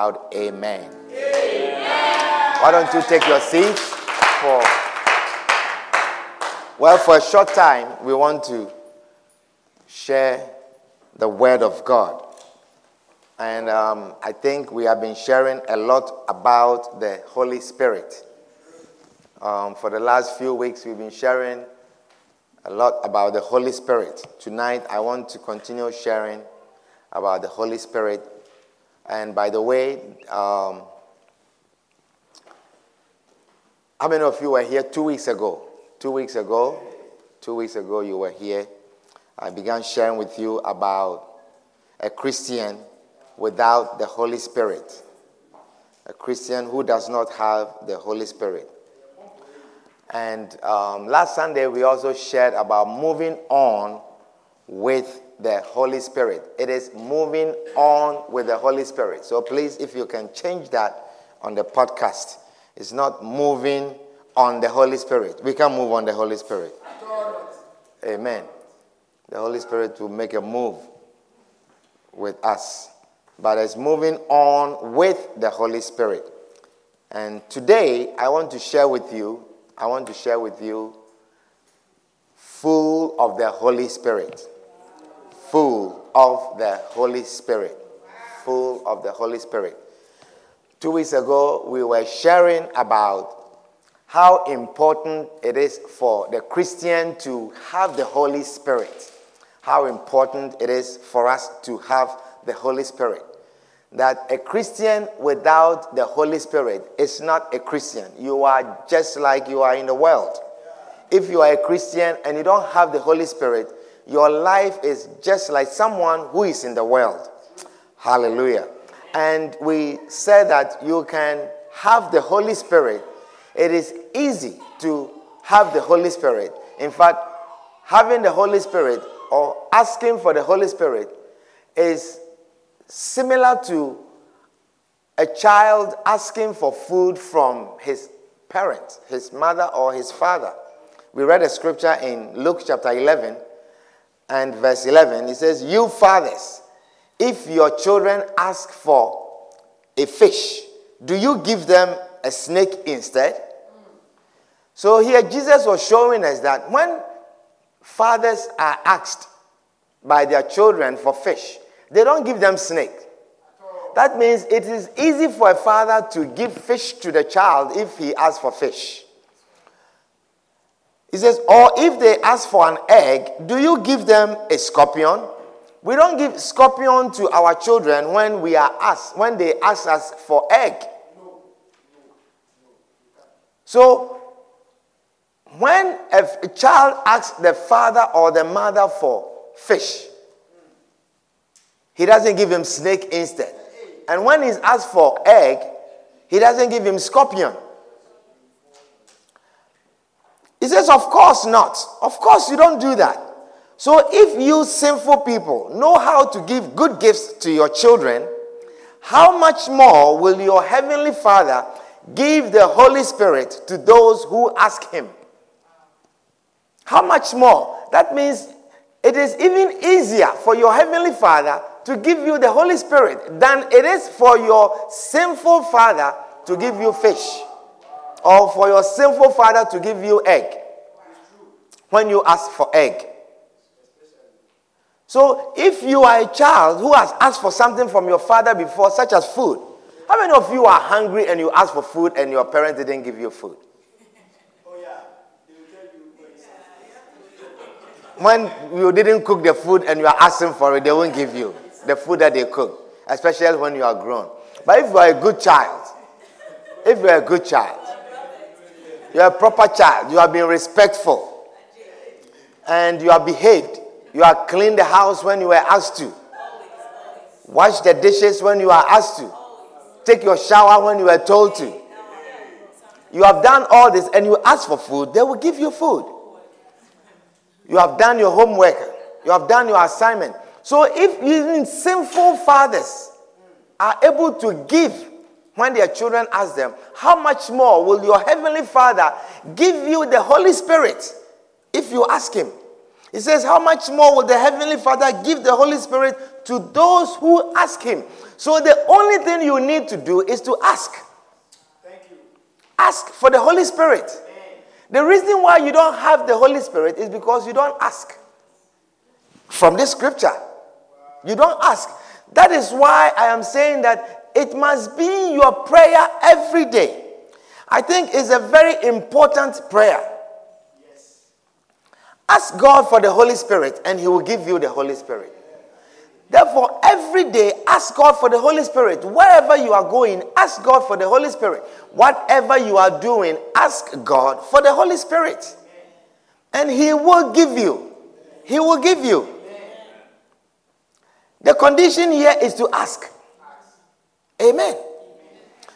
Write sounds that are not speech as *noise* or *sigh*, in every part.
Out, amen. Why don't you take your seats for well for a short time we want to share the word of God. And um, I think we have been sharing a lot about the Holy Spirit. Um, for the last few weeks, we've been sharing a lot about the Holy Spirit. Tonight, I want to continue sharing about the Holy Spirit. And by the way, um, how many of you were here two weeks ago? Two weeks ago, two weeks ago, you were here. I began sharing with you about a Christian without the Holy Spirit, a Christian who does not have the Holy Spirit. And um, last Sunday, we also shared about moving on with the Holy Spirit. It is moving on with the Holy Spirit. So please, if you can change that on the podcast, it's not moving on the Holy Spirit. We can move on the Holy Spirit. Amen. The Holy Spirit will make a move with us, but it's moving on with the Holy Spirit. And today, I want to share with you I want to share with you full of the Holy Spirit. Full of the Holy Spirit. Full of the Holy Spirit. Two weeks ago, we were sharing about how important it is for the Christian to have the Holy Spirit. How important it is for us to have the Holy Spirit that a Christian without the Holy Spirit is not a Christian. You are just like you are in the world. If you are a Christian and you don't have the Holy Spirit, your life is just like someone who is in the world. Hallelujah. And we said that you can have the Holy Spirit. It is easy to have the Holy Spirit. In fact, having the Holy Spirit or asking for the Holy Spirit is similar to a child asking for food from his parent, his mother or his father. We read a scripture in Luke chapter 11 and verse 11. It says, You fathers, if your children ask for a fish, do you give them a snake instead? So here Jesus was showing us that when fathers are asked by their children for fish, they don't give them snake. That means it is easy for a father to give fish to the child if he asks for fish. He says, or if they ask for an egg, do you give them a scorpion? We don't give scorpion to our children when we are asked, when they ask us for egg. So, when a child asks the father or the mother for fish, he doesn't give him snake instead. And when he's asked for egg, he doesn't give him scorpion. He says, Of course not. Of course, you don't do that. So, if you sinful people know how to give good gifts to your children, how much more will your heavenly Father give the Holy Spirit to those who ask Him? How much more? That means it is even easier for your heavenly Father to give you the Holy Spirit than it is for your sinful father to give you fish or for your sinful father to give you egg when you ask for egg. So, if you are a child who has asked for something from your father before, such as food, how many of you are hungry and you ask for food and your parents didn't give you food? When you didn't cook the food and you are asking for it, they won't give you the food that they cook, especially when you are grown. But if you are a good child, if you are a good child, you are a proper child, you have been respectful, and you are behaved, You are clean the house when you were asked to. Wash the dishes when you are asked to. Take your shower when you are told to. You have done all this and you ask for food, they will give you food. You have done your homework, you have done your assignment. So if even sinful fathers are able to give when their children ask them, how much more will your heavenly Father give you the Holy Spirit if you ask him? He says, How much more will the Heavenly Father give the Holy Spirit to those who ask Him? So the only thing you need to do is to ask. Thank you. Ask for the Holy Spirit. Amen. The reason why you don't have the Holy Spirit is because you don't ask. From this scripture, you don't ask. That is why I am saying that it must be your prayer every day. I think it's a very important prayer. Ask God for the Holy Spirit, and He will give you the Holy Spirit. Therefore, every day, ask God for the Holy Spirit. Wherever you are going, ask God for the Holy Spirit. Whatever you are doing, ask God for the Holy Spirit. And He will give you. He will give you. The condition here is to ask. Amen.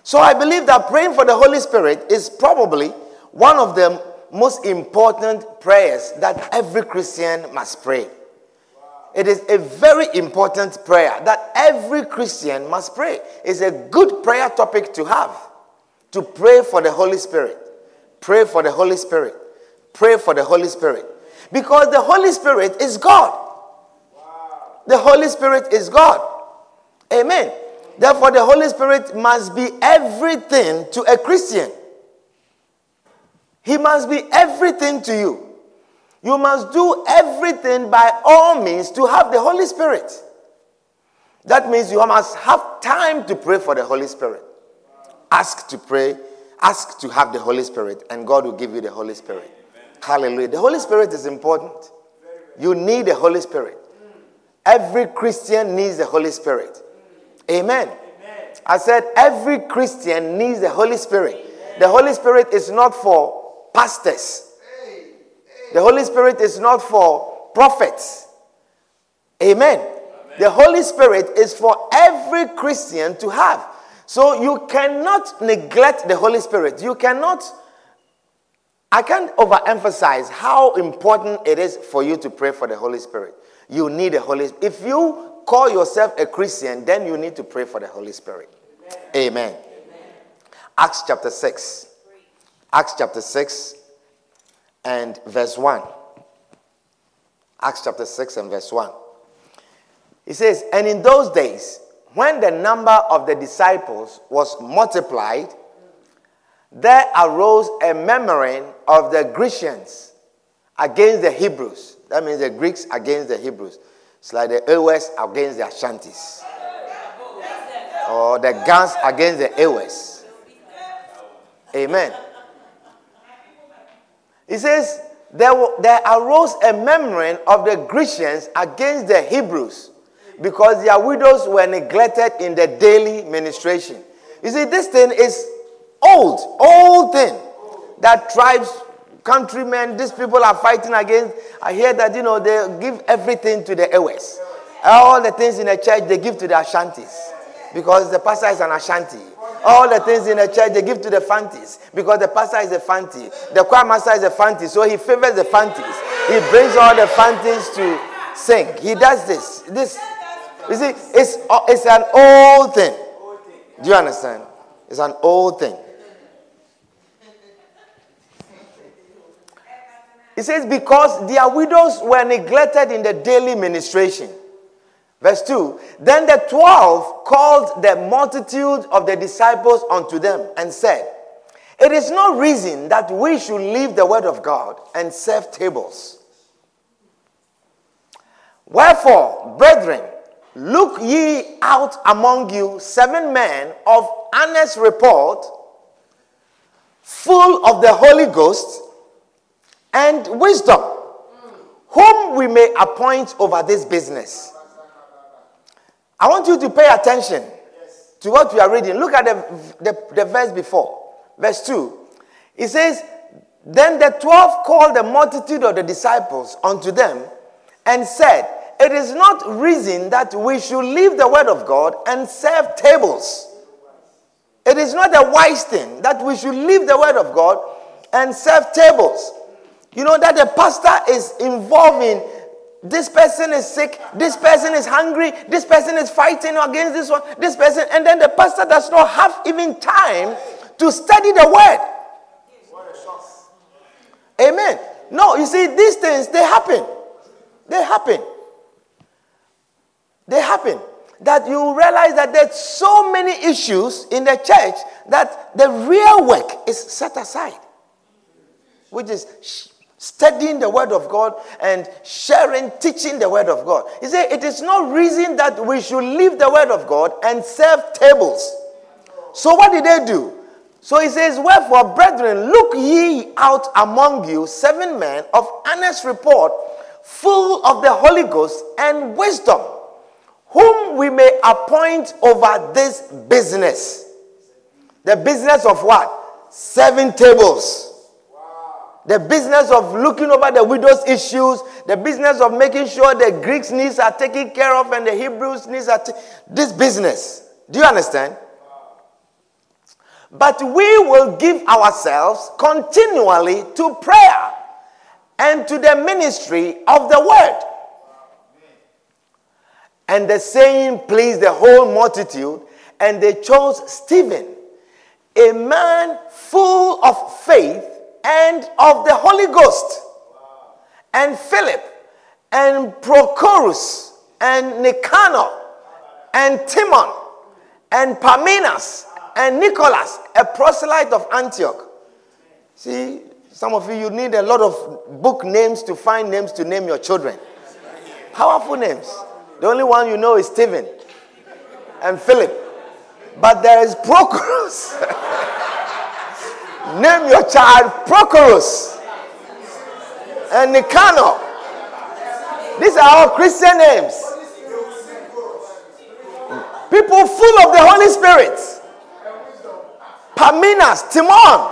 So I believe that praying for the Holy Spirit is probably one of the most important prayers that every Christian must pray. It is a very important prayer that every Christian must pray. It's a good prayer topic to have. To pray for the Holy Spirit. Pray for the Holy Spirit. Pray for the Holy Spirit. Because the Holy Spirit is God. The Holy Spirit is God. Amen. Therefore, the Holy Spirit must be everything to a Christian. He must be everything to you. You must do everything by all means to have the Holy Spirit. That means you must have time to pray for the Holy Spirit. Ask to pray, ask to have the Holy Spirit, and God will give you the Holy Spirit. Hallelujah. The Holy Spirit is important. You need the Holy Spirit. Every Christian needs the Holy Spirit. Amen. I said every Christian needs the Holy Spirit. The Holy Spirit is not for pastors. The Holy Spirit is not for prophets. Amen. Amen. The Holy Spirit is for every Christian to have. So you cannot neglect the Holy Spirit. You cannot, I can't overemphasize how important it is for you to pray for the Holy Spirit. You need the Holy Spirit. If you call yourself a Christian, then you need to pray for the Holy Spirit. Amen. Amen. Acts chapter 6. Acts chapter 6 and verse 1. Acts chapter 6 and verse 1. He says, And in those days, when the number of the disciples was multiplied, there arose a murmuring of the Grecians against the Hebrews. That means the Greeks against the Hebrews. It's like the Ewe against the Ashantis. Or the Gans against the Ewe. Amen. He says, there, there arose a murmuring of the Grecians against the Hebrews because their widows were neglected in the daily ministration. You see, this thing is old, old thing that tribes, countrymen, these people are fighting against. I hear that, you know, they give everything to the Ewes. All the things in the church they give to the Ashantis because the pastor is an Ashanti. All the things in the church they give to the Fantis because the pastor is a Fanti. The choir master is a Fanti, so he favors the Fantis. He brings all the Fantis to sing. He does this. This, you see, it's, it's an old thing. Do you understand? It's an old thing. He says, because their widows were neglected in the daily ministration. Verse 2 Then the twelve called the multitude of the disciples unto them and said, It is no reason that we should leave the word of God and serve tables. Wherefore, brethren, look ye out among you seven men of honest report, full of the Holy Ghost and wisdom, whom we may appoint over this business. I want you to pay attention to what we are reading. Look at the, the, the verse before, verse 2. It says, Then the twelve called the multitude of the disciples unto them and said, It is not reason that we should leave the word of God and serve tables. It is not a wise thing that we should leave the word of God and serve tables. You know that the pastor is involved in this person is sick, this person is hungry, this person is fighting against this one, this person, and then the pastor does not have even time to study the word. Amen. No, you see, these things they happen. They happen. They happen. That you realize that there's so many issues in the church that the real work is set aside, which is studying the word of God and sharing, teaching the word of God. He said, It is no reason that we should leave the word of God and serve tables. So, what did they do? So he says, Wherefore, brethren, look ye out among you seven men of honest report, full of the Holy Ghost and wisdom, whom we may appoint over this business. The business of what? Seven tables. The business of looking over the widow's issues, the business of making sure the Greeks' needs are taken care of and the Hebrews' needs are. T- this business. Do you understand? But we will give ourselves continually to prayer and to the ministry of the word. And the saying pleased the whole multitude, and they chose Stephen, a man full of faith and of the Holy Ghost, and Philip, and Prochorus, and Nicanor, and Timon, and Parmenas, and Nicholas, a proselyte of Antioch. See, some of you, you need a lot of book names to find names to name your children. Powerful names. The only one you know is Stephen and Philip. But there is Prochorus. *laughs* name your child Prochorus and Nicanor. These are all Christian names. People full of the Holy Spirit. Parmenas, Timon.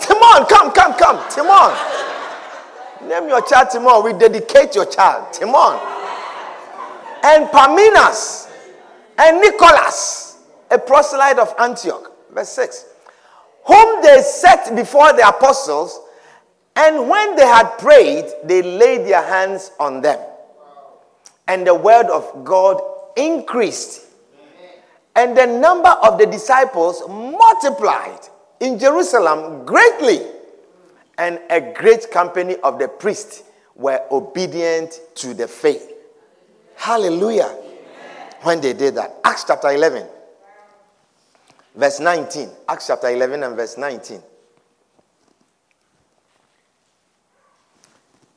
Timon, come, come, come. Timon. Name your child Timon. We dedicate your child. Timon. And Parmenas. And Nicholas, a proselyte of Antioch. Verse 6. Whom they set before the apostles, and when they had prayed, they laid their hands on them. And the word of God increased and the number of the disciples multiplied in Jerusalem greatly, and a great company of the priests were obedient to the faith. Hallelujah. When they did that. Acts chapter 11, verse 19. Acts chapter 11 and verse 19.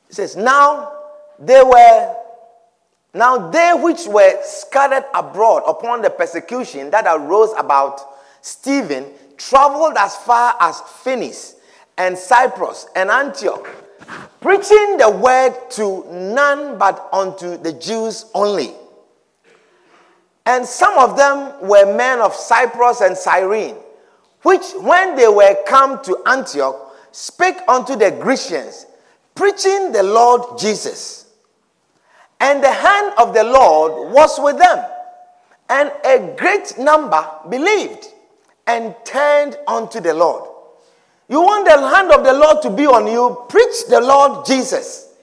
It says, Now they were now they which were scattered abroad upon the persecution that arose about Stephen traveled as far as Phoenix and Cyprus and Antioch, preaching the word to none but unto the Jews only. And some of them were men of Cyprus and Cyrene, which when they were come to Antioch, spake unto the Grecians, preaching the Lord Jesus. And the hand of the Lord was with them. And a great number believed and turned unto the Lord. You want the hand of the Lord to be on you? Preach the Lord Jesus.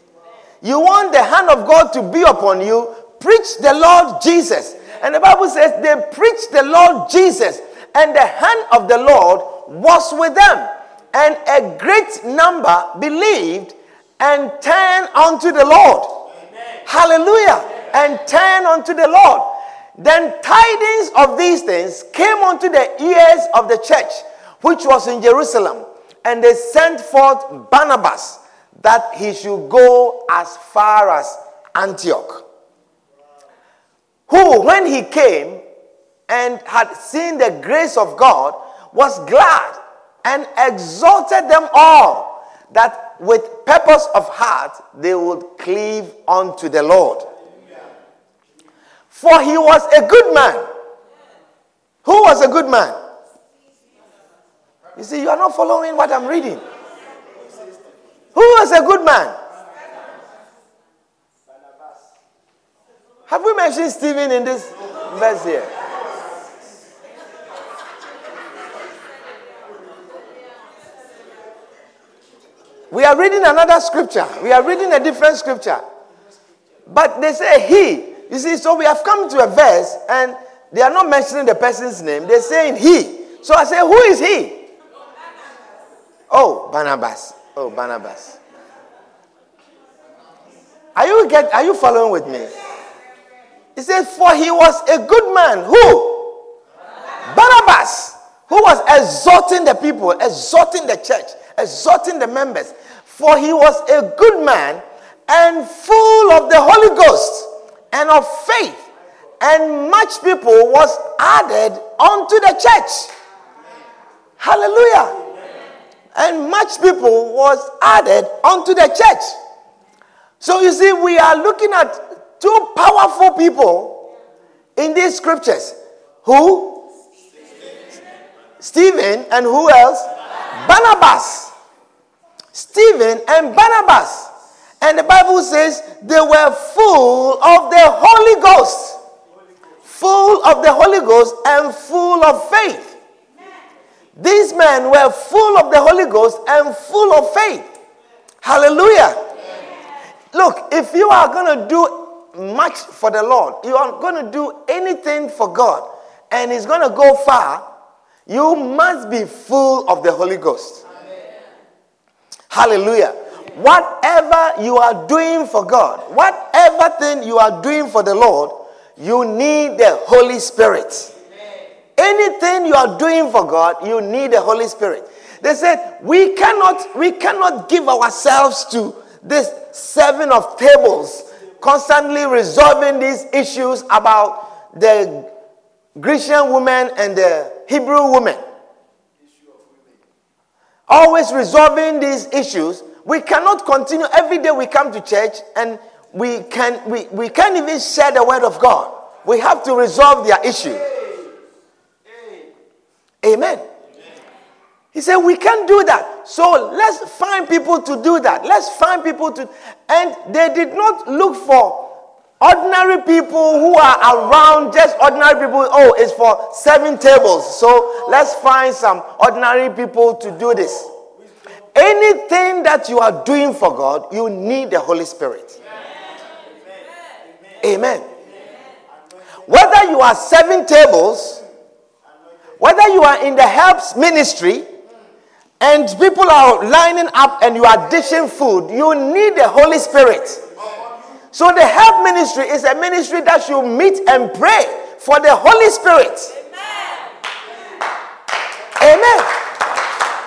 You want the hand of God to be upon you? Preach the Lord Jesus. And the Bible says they preached the Lord Jesus, and the hand of the Lord was with them. And a great number believed and turned unto the Lord. Hallelujah. And turned unto the Lord. Then tidings of these things came unto the ears of the church, which was in Jerusalem. And they sent forth Barnabas that he should go as far as Antioch. Who, when he came and had seen the grace of God, was glad and exalted them all that with purpose of heart, they would cleave unto the Lord. For he was a good man. Who was a good man? You see, you are not following what I'm reading. Who was a good man? Have we mentioned Stephen in this verse here? We are reading another scripture. We are reading a different scripture. But they say he. You see, so we have come to a verse and they are not mentioning the person's name. They're saying he. So I say, who is he? Oh, Barnabas. Oh, Barnabas. Are you get are you following with me? Says, For he was a good man. Who? Barnabas. Who was exhorting the people, exhorting the church, exhorting the members. For he was a good man and full of the Holy Ghost and of faith. And much people was added unto the church. Hallelujah. And much people was added unto the church. So you see, we are looking at two powerful people in these scriptures. Who? Stephen and who else? Barnabas. Stephen and Barnabas. And the Bible says they were full of the Holy Ghost. Full of the Holy Ghost and full of faith. These men were full of the Holy Ghost and full of faith. Hallelujah. Look, if you are going to do much for the Lord, you are going to do anything for God, and it's going to go far, you must be full of the Holy Ghost. Amen. Hallelujah. Whatever you are doing for God, whatever thing you are doing for the Lord, you need the Holy Spirit. Anything you are doing for God, you need the Holy Spirit. They said, we cannot, we cannot give ourselves to this serving of tables, constantly resolving these issues about the Grecian woman and the Hebrew woman. Always resolving these issues. We cannot continue every day we come to church and we can we, we can't even share the word of God. We have to resolve their issues. Amen. He said, We can't do that. So let's find people to do that. Let's find people to. And they did not look for ordinary people who are around, just ordinary people. Oh, it's for seven tables. So let's find some ordinary people to do this. Anything that you are doing for God, you need the Holy Spirit. Amen. Whether you are seven tables, whether you are in the helps ministry, and people are lining up and you are dishing food, you need the Holy Spirit. So the help ministry is a ministry that you meet and pray for the Holy Spirit. Amen.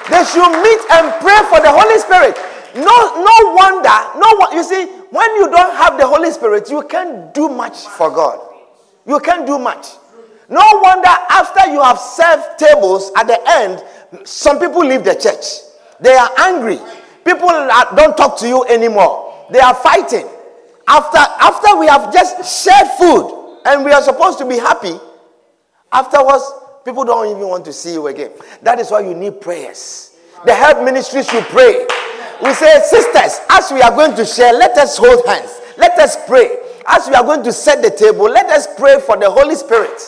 They should meet and pray for the Holy Spirit. No, no wonder, no you see, when you don't have the Holy Spirit, you can't do much for God. You can't do much. No wonder after you have served tables at the end, some people leave the church. They are angry. People don't talk to you anymore. They are fighting. After, after we have just shared food and we are supposed to be happy, afterwards, people don't even want to see you again. That is why you need prayers. The help ministry should pray. We say, sisters, as we are going to share, let us hold hands. Let us pray. As we are going to set the table, let us pray for the Holy Spirit.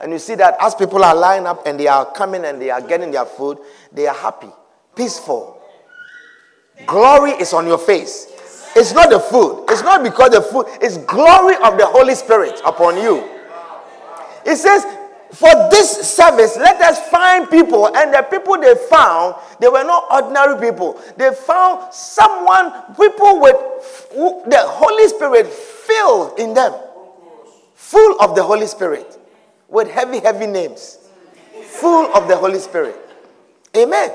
And you see that as people are lining up and they are coming and they are getting their food, they are happy, peaceful. Glory is on your face. It's not the food. It's not because the food, it's glory of the Holy Spirit upon you. It says, for this service, let us find people, and the people they found, they were not ordinary people. They found someone, people with the Holy Spirit filled in them, full of the Holy Spirit with heavy, heavy names, full of the Holy Spirit. Amen.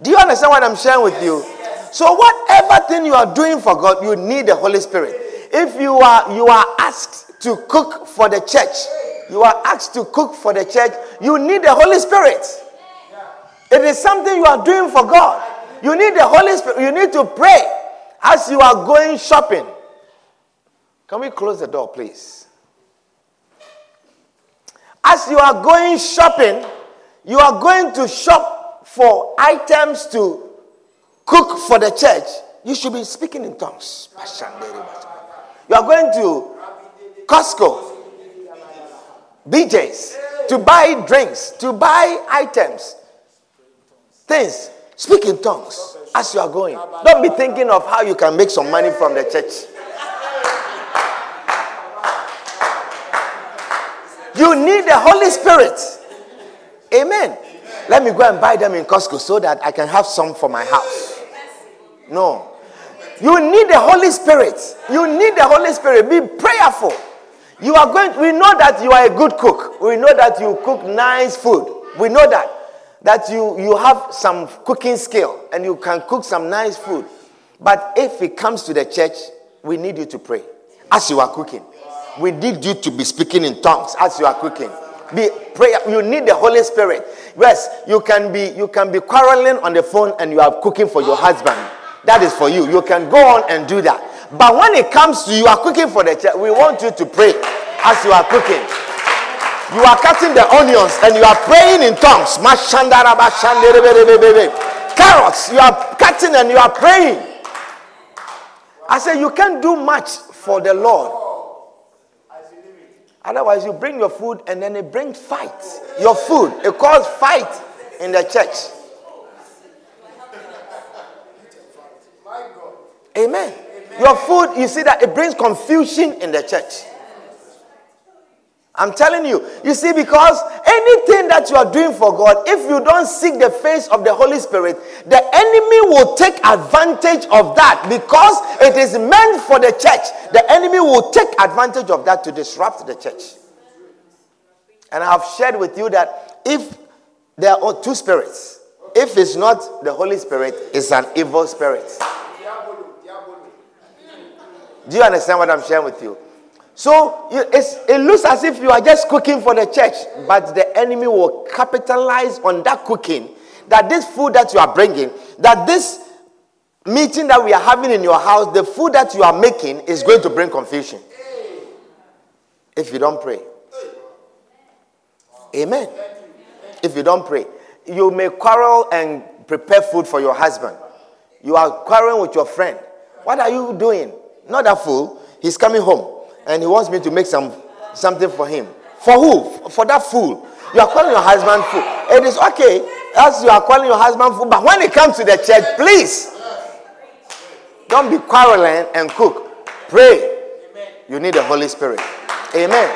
Do you understand what I'm sharing with you? So, whatever thing you are doing for God, you need the Holy Spirit. If you are you are asked to cook for the church, you are asked to cook for the church, you need the Holy Spirit. It is something you are doing for God. You need the Holy Spirit. You need to pray as you are going shopping. Can we close the door, please? As you are going shopping, you are going to shop for items to cook for the church. You should be speaking in tongues. You are going to Costco, BJ's, to buy drinks, to buy items, things. Speak in tongues as you are going. Don't be thinking of how you can make some money from the church. You need the Holy Spirit. Amen. Let me go and buy them in Costco so that I can have some for my house. No. You need the Holy Spirit. You need the Holy Spirit. Be prayerful. You are going, we know that you are a good cook. We know that you cook nice food. We know that. That you, you have some cooking skill and you can cook some nice food. But if it comes to the church, we need you to pray as you are cooking. We need you to be speaking in tongues as you are cooking. Be prayer. You need the Holy Spirit. Yes, you can be you can be quarreling on the phone and you are cooking for your husband. That is for you. You can go on and do that. But when it comes to you are cooking for the church, we want you to pray as you are cooking. You are cutting the onions and you are praying in tongues. Carrots, you are cutting and you are praying. I say you can't do much for the Lord. Otherwise, you bring your food and then it brings fight. Your food, it causes fight in the church. Amen. Your food, you see that it brings confusion in the church. I'm telling you. You see, because anything that you are doing for God, if you don't seek the face of the Holy Spirit, the enemy will take advantage of that because it is meant for the church. The enemy will take advantage of that to disrupt the church. And I have shared with you that if there are two spirits, if it's not the Holy Spirit, it's an evil spirit. Do you understand what I'm sharing with you? So it looks as if you are just cooking for the church, but the enemy will capitalize on that cooking. That this food that you are bringing, that this meeting that we are having in your house, the food that you are making is going to bring confusion. If you don't pray. Amen. If you don't pray, you may quarrel and prepare food for your husband. You are quarreling with your friend. What are you doing? Not that fool. He's coming home and he wants me to make some something for him. For who? For that fool. You are calling your husband fool. It is okay as you are calling your husband fool, but when it comes to the church, please don't be quarreling and cook. Pray. You need the Holy Spirit. Amen.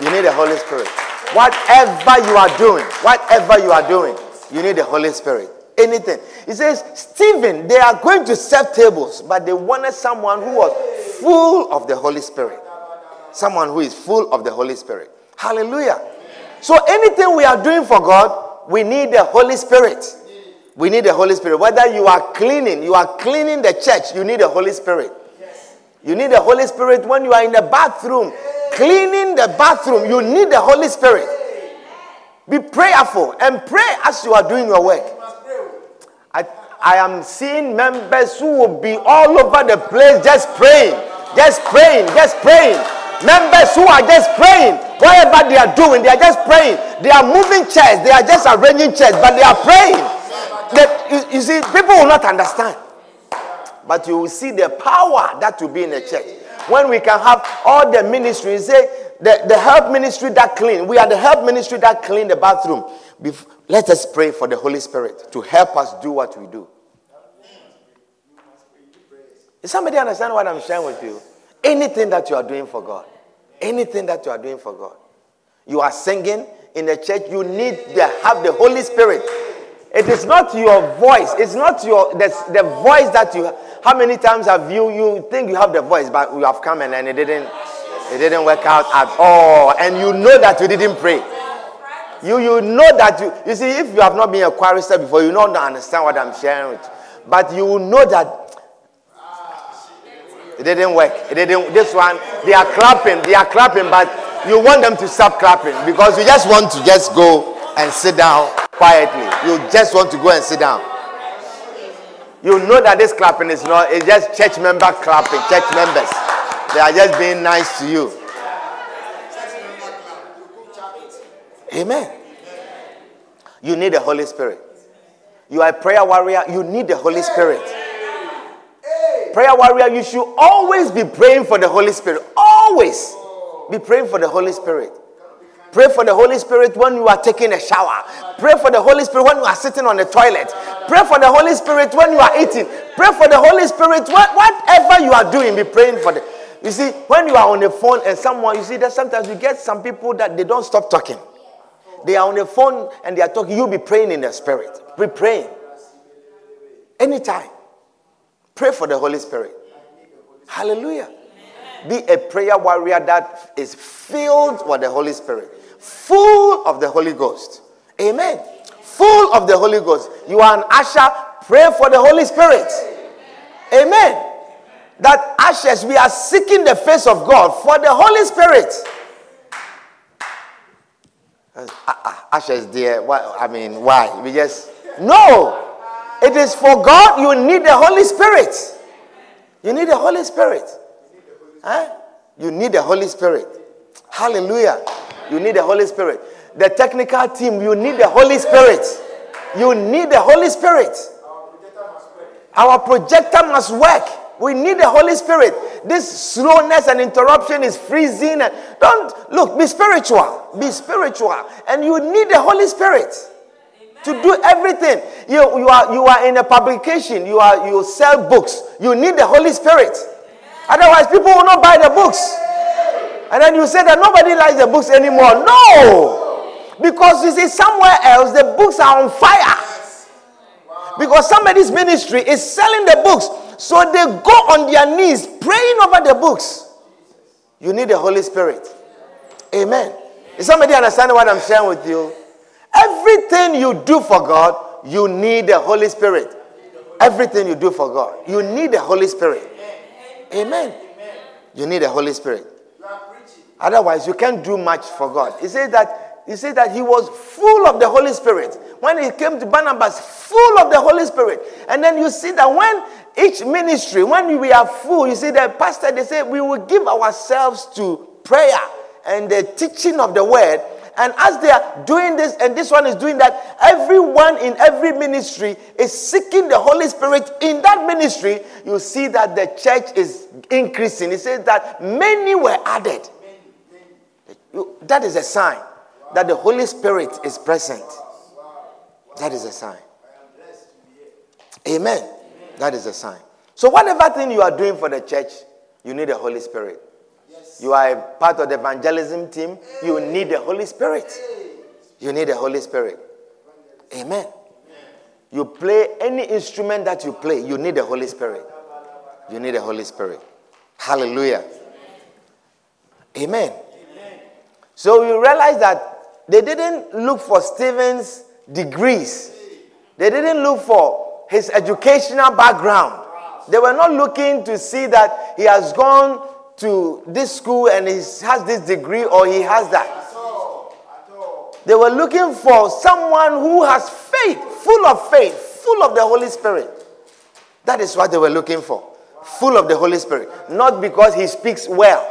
You need the Holy Spirit. Whatever you are doing, whatever you are doing, you need the Holy Spirit. Anything. He says, Stephen, they are going to serve tables, but they wanted someone who was full of the Holy Spirit. Someone who is full of the Holy Spirit. Hallelujah. So anything we are doing for God, we need the Holy Spirit. We need the Holy Spirit. Whether you are cleaning, you are cleaning the church, you need the Holy Spirit. You need the Holy Spirit when you are in the bathroom, cleaning the bathroom, you need the Holy Spirit. Be prayerful and pray as you are doing your work. I, I am seeing members who will be all over the place just praying, just praying, just praying. Members who are just praying, whatever they are doing, they are just praying. They are moving chairs, they are just arranging chairs, but they are praying. They, you, you see, people will not understand. But you will see the power that will be in the church. When we can have all the ministries, say the, the help ministry that clean. We are the help ministry that clean the bathroom. Bef- let us pray for the Holy Spirit to help us do what we do. Does somebody understand what I'm sharing with you? Anything that you are doing for God, anything that you are doing for God, you are singing in the church, you need to have the Holy Spirit. It is not your voice. It's not your the, the voice that you. How many times have you you think you have the voice, but you have come and, and it didn't it didn't work out at all, and you know that you didn't pray. You you know that you you see if you have not been a chorister before, you don't understand what I'm sharing with you. But you will know that it didn't work. It didn't. This one, they are clapping. They are clapping, but you want them to stop clapping because you just want to just go and sit down quietly. You just want to go and sit down. You know that this clapping is not. It's just church member clapping. Church members. They are just being nice to you. Amen. You need the Holy Spirit. You are a prayer warrior. You need the Holy Spirit. Prayer warrior, you should always be praying for the Holy Spirit. Always be praying for the Holy Spirit. Pray for the Holy Spirit when you are taking a shower. Pray for the Holy Spirit when you are sitting on the toilet. Pray for the Holy Spirit when you are eating. Pray for the Holy Spirit whatever you are doing. Be praying for the. You see, when you are on the phone and someone, you see that sometimes you get some people that they don't stop talking. They are on the phone and they are talking. You'll be praying in the spirit. Be praying. Anytime. Pray for the Holy Spirit. Hallelujah. Be a prayer warrior that is filled with the Holy Spirit, full of the Holy Ghost. Amen. Full of the Holy Ghost. You are an usher. Pray for the Holy Spirit. Amen. That ashes, we are seeking the face of God for the Holy Spirit. Uh, uh, ashes, dear. What, I mean, why? We just. No! It is for God, you need the Holy Spirit. You need the Holy Spirit. Huh? You need the Holy Spirit. Hallelujah. You need the Holy Spirit. The technical team, you need the Holy Spirit. You need the Holy Spirit. Our projector must work. We need the Holy Spirit. This slowness and interruption is freezing. And Don't look, be spiritual. Be spiritual. And you need the Holy Spirit to do everything. You, you, are, you are in a publication, you, are, you sell books. You need the Holy Spirit. Otherwise, people will not buy the books. And then you say that nobody likes the books anymore. No! Because you see, somewhere else, the books are on fire. Because somebody's ministry is selling the books. So they go on their knees praying over the books. You need the Holy Spirit. Amen. Is somebody understanding what I'm sharing with you? Everything you do for God, you need the Holy Spirit. Everything you do for God, you need the Holy Spirit. Amen. You need the Holy Spirit. Otherwise, you can't do much for God. He said that he said that he was full of the Holy Spirit. When he came to Barnabas, full of the Holy Spirit. And then you see that when each ministry, when we are full, you see that pastor, they say we will give ourselves to prayer and the teaching of the word and as they are doing this, and this one is doing that, everyone in every ministry is seeking the Holy Spirit in that ministry. You see that the church is increasing. It says that many were added. That is a sign that the Holy Spirit is present. That is a sign. Amen. That is a sign. So, whatever thing you are doing for the church, you need the Holy Spirit. You are a part of the evangelism team. You need the Holy Spirit. You need the Holy Spirit. Amen. You play any instrument that you play, you need the Holy Spirit. You need the Holy Spirit. Hallelujah. Amen. So you realize that they didn't look for Stephen's degrees, they didn't look for his educational background. They were not looking to see that he has gone to this school and he has this degree or he has that. They were looking for someone who has faith, full of faith, full of the Holy Spirit. That is what they were looking for. Full of the Holy Spirit. Not because he speaks well,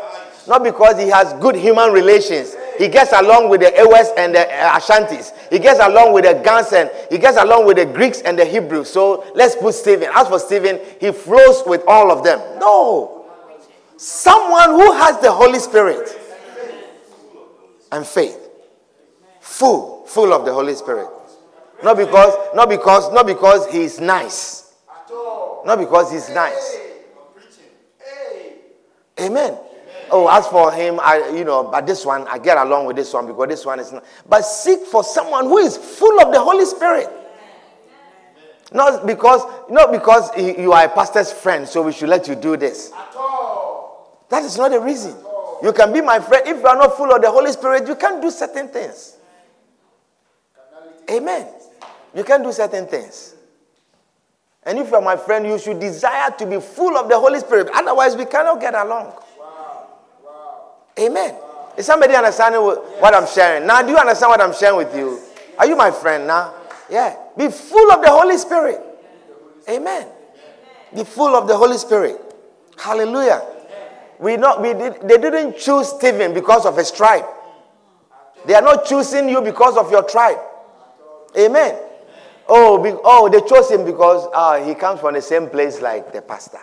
not because he has good human relations. He gets along with the Ewes and the uh, Ashantis. He gets along with the Gans and he gets along with the Greeks and the Hebrews. So let's put Stephen. As for Stephen, he flows with all of them. No. Someone who has the Holy Spirit and faith. Full, full of the Holy Spirit. Not because, not because, not because he's nice. Not because he's nice. Amen. Oh, as for him, I you know, but this one, I get along with this one because this one is not. But seek for someone who is full of the Holy Spirit. Not because, not because you are a pastor's friend, so we should let you do this. That is not the reason. You can be my friend. If you are not full of the Holy Spirit, you can't do certain things. Amen. You can do certain things. And if you are my friend, you should desire to be full of the Holy Spirit. Otherwise, we cannot get along. Amen. Is somebody understanding what I'm sharing? Now, do you understand what I'm sharing with you? Are you my friend now? Yeah. Be full of the Holy Spirit. Amen. Be full of the Holy Spirit. Hallelujah. We not, we did, they didn't choose Stephen because of his tribe. They are not choosing you because of your tribe. Amen. Oh, be, oh, they chose him because uh, he comes from the same place like the pastor.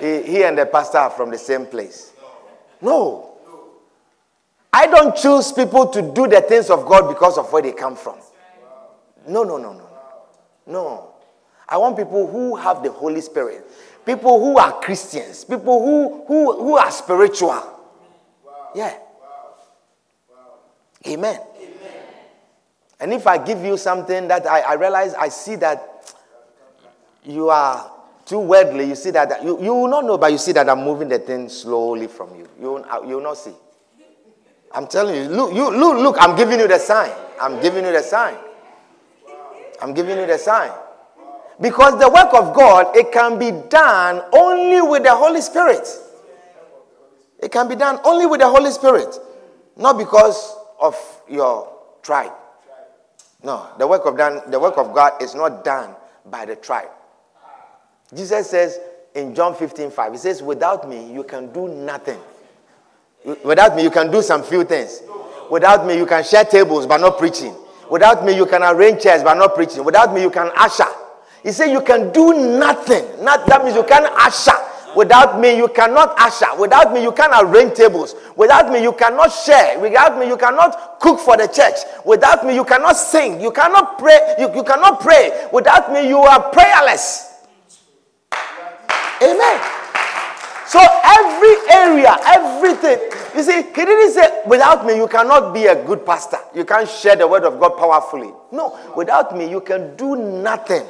he, he and the pastor are from the same place. No. I don't choose people to do the things of God because of where they come from. No, no, no, no. No. I want people who have the Holy Spirit, people who are Christians, people who, who, who are spiritual. Yeah. Amen. And if I give you something that I, I realize, I see that you are too worldly, you see that, you, you will not know, but you see that I'm moving the thing slowly from you. You uh, you will not see. I'm telling you, look, you, look, look, I'm giving you the sign. I'm giving you the sign. I'm giving you the sign. Because the work of God, it can be done only with the Holy Spirit. It can be done only with the Holy Spirit, not because of your tribe. No, the work of done, the work of God is not done by the tribe. Jesus says in John 15, 5, He says, Without me, you can do nothing. Without me, you can do some few things. Without me, you can share tables but not preaching. Without me, you can arrange chairs but not preaching. Without me, you can usher. He said, You can do nothing. Not, that means you can't usher. Without me, you cannot usher. Without me, you can't arrange tables. Without me, you cannot share. Without me, you cannot cook for the church. Without me, you cannot sing. You cannot pray. You, you cannot pray. Without me, you are prayerless. Amen. So every area, everything. You see, he didn't say, without me, you cannot be a good pastor. You can't share the word of God powerfully. No, without me, you can do nothing.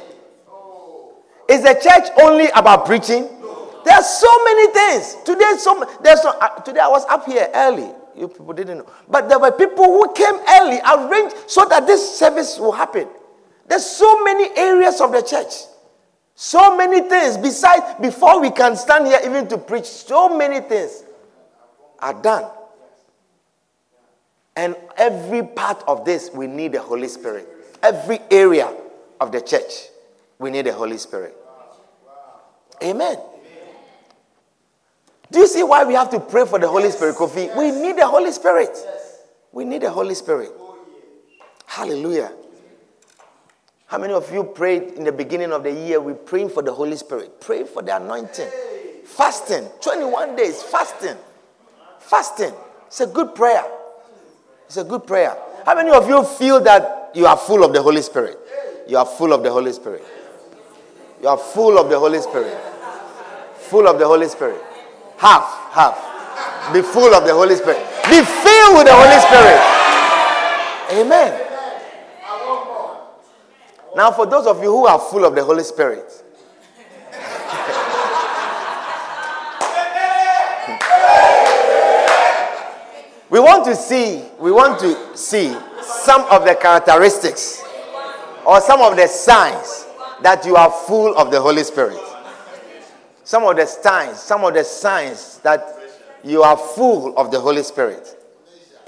Is the church only about preaching? No. There are so many things. Today, so there's uh, today I was up here early. You people didn't know. But there were people who came early, arranged so that this service will happen. There's so many areas of the church. So many things. Besides, before we can stand here even to preach, so many things are done. And every part of this, we need the Holy Spirit. Every area of the church, we need the Holy Spirit. Amen. Do you see why we have to pray for the Holy Spirit, Kofi? We need the Holy Spirit. We need the Holy Spirit. Hallelujah. How many of you prayed in the beginning of the year? We praying for the Holy Spirit, pray for the anointing, fasting, 21 days fasting, fasting. It's a good prayer. It's a good prayer. How many of you feel that you are full of the Holy Spirit? You are full of the Holy Spirit. You are full of the Holy Spirit. Full of the Holy Spirit. Half, half. Be full of the Holy Spirit. Be filled with the Holy Spirit. Amen. Now, for those of you who are full of the Holy Spirit, *laughs* we want to see, we want to see some of the characteristics or some of the signs that you are full of the Holy Spirit. Some of the signs, some of the signs that you are full of the Holy Spirit.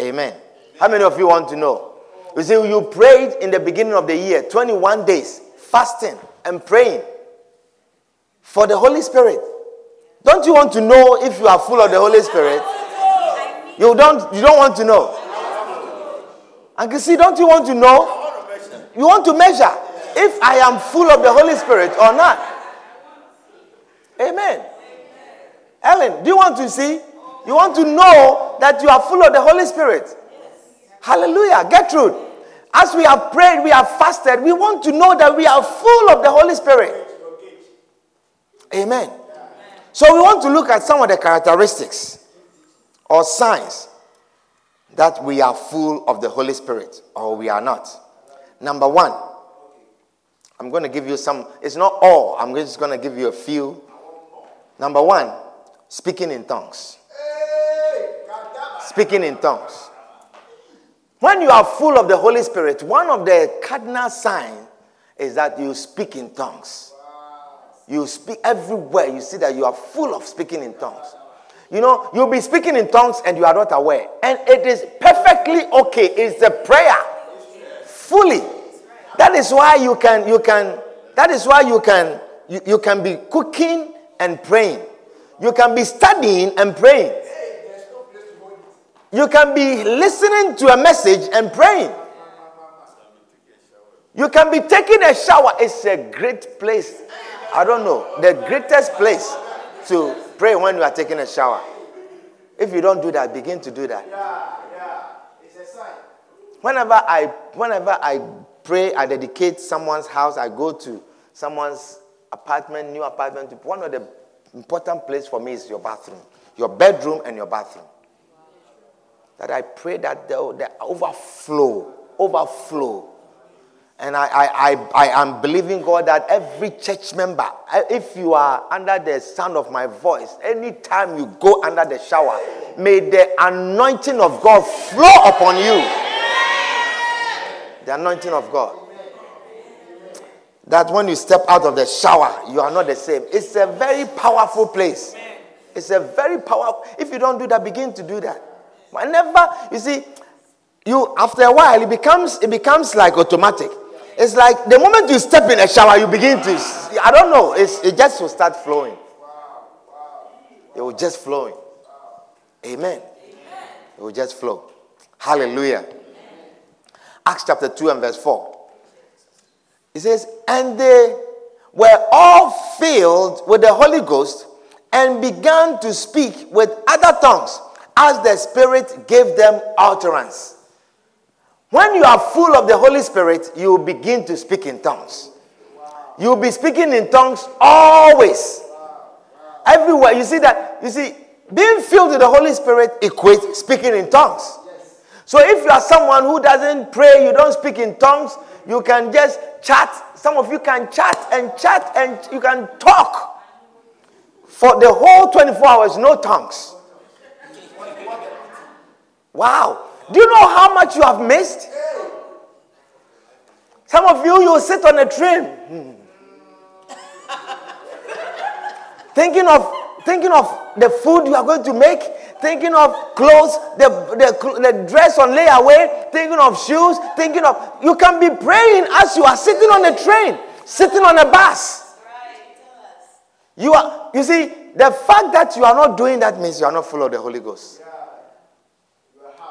Amen. How many of you want to know? You see, you prayed in the beginning of the year, 21 days, fasting and praying for the Holy Spirit. Don't you want to know if you are full of the Holy Spirit? You don't, you don't want to know. And you see, don't you want to know? You want to measure if I am full of the Holy Spirit or not. Amen. Ellen, do you want to see? You want to know that you are full of the Holy Spirit? Hallelujah. Get Gertrude, as we have prayed, we have fasted, we want to know that we are full of the Holy Spirit. Amen. So we want to look at some of the characteristics or signs that we are full of the Holy Spirit or we are not. Number one, I'm going to give you some, it's not all, I'm just going to give you a few. Number one, speaking in tongues. Speaking in tongues. When you are full of the Holy Spirit, one of the cardinal signs is that you speak in tongues. You speak everywhere. You see that you are full of speaking in tongues. You know, you'll be speaking in tongues and you are not aware. And it is perfectly okay. It's the prayer. Fully. That is why you can, you can, that is why you can, you, you can be cooking and praying. You can be studying and praying. You can be listening to a message and praying. You can be taking a shower. It's a great place. I don't know. The greatest place. to pray when you are taking a shower. If you don't do that, begin to do that. Whenever I whenever I pray, I dedicate someone's house, I go to someone's apartment, new apartment. One of the important places for me is your bathroom, your bedroom and your bathroom. That I pray that the, the overflow, overflow. And I, I, I, I am believing God that every church member, eh, if you are under the sound of my voice, anytime you go under the shower, may the anointing of God flow upon you. The anointing of God. That when you step out of the shower, you are not the same. It's a very powerful place. It's a very powerful. If you don't do that, begin to do that. Whenever you see, you after a while it becomes it becomes like automatic. It's like the moment you step in a shower, you begin to. I don't know. It just will start flowing. It will just flowing. Amen. It will just flow. Hallelujah. Acts chapter 2 and verse 4. It says, And they were all filled with the Holy Ghost and began to speak with other tongues as the Spirit gave them utterance. When you are full of the Holy Spirit, you will begin to speak in tongues. You will be speaking in tongues always. Everywhere. You see that? You see, being filled with the Holy Spirit equates speaking in tongues. So if you are someone who doesn't pray, you don't speak in tongues, you can just chat. Some of you can chat and chat and you can talk for the whole 24 hours, no tongues. Wow. Do you know how much you have missed? Some of you, you sit on a train. Hmm. *laughs* thinking of thinking of the food you are going to make, thinking of clothes, the, the, the dress on layaway, thinking of shoes, thinking of you can be praying as you are sitting on a train, sitting on a bus. You are you see, the fact that you are not doing that means you are not full of the Holy Ghost.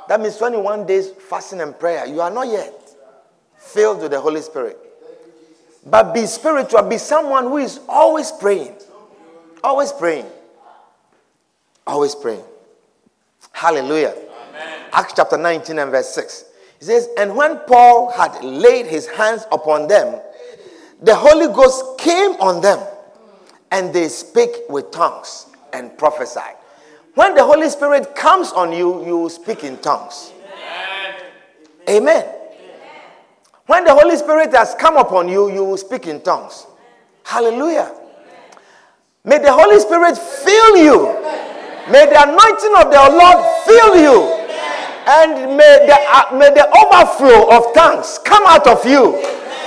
That means 21 days fasting and prayer. You are not yet filled with the Holy Spirit. But be spiritual. Be someone who is always praying. Always praying. Always praying. Hallelujah. Amen. Acts chapter 19 and verse 6. It says, And when Paul had laid his hands upon them, the Holy Ghost came on them, and they spake with tongues and prophesied. When the Holy Spirit comes on you, you speak in tongues. Amen. Amen. When the Holy Spirit has come upon you, you will speak in tongues. Hallelujah. May the Holy Spirit fill you. May the anointing of the Lord fill you. And may the, uh, may the overflow of tongues come out of you.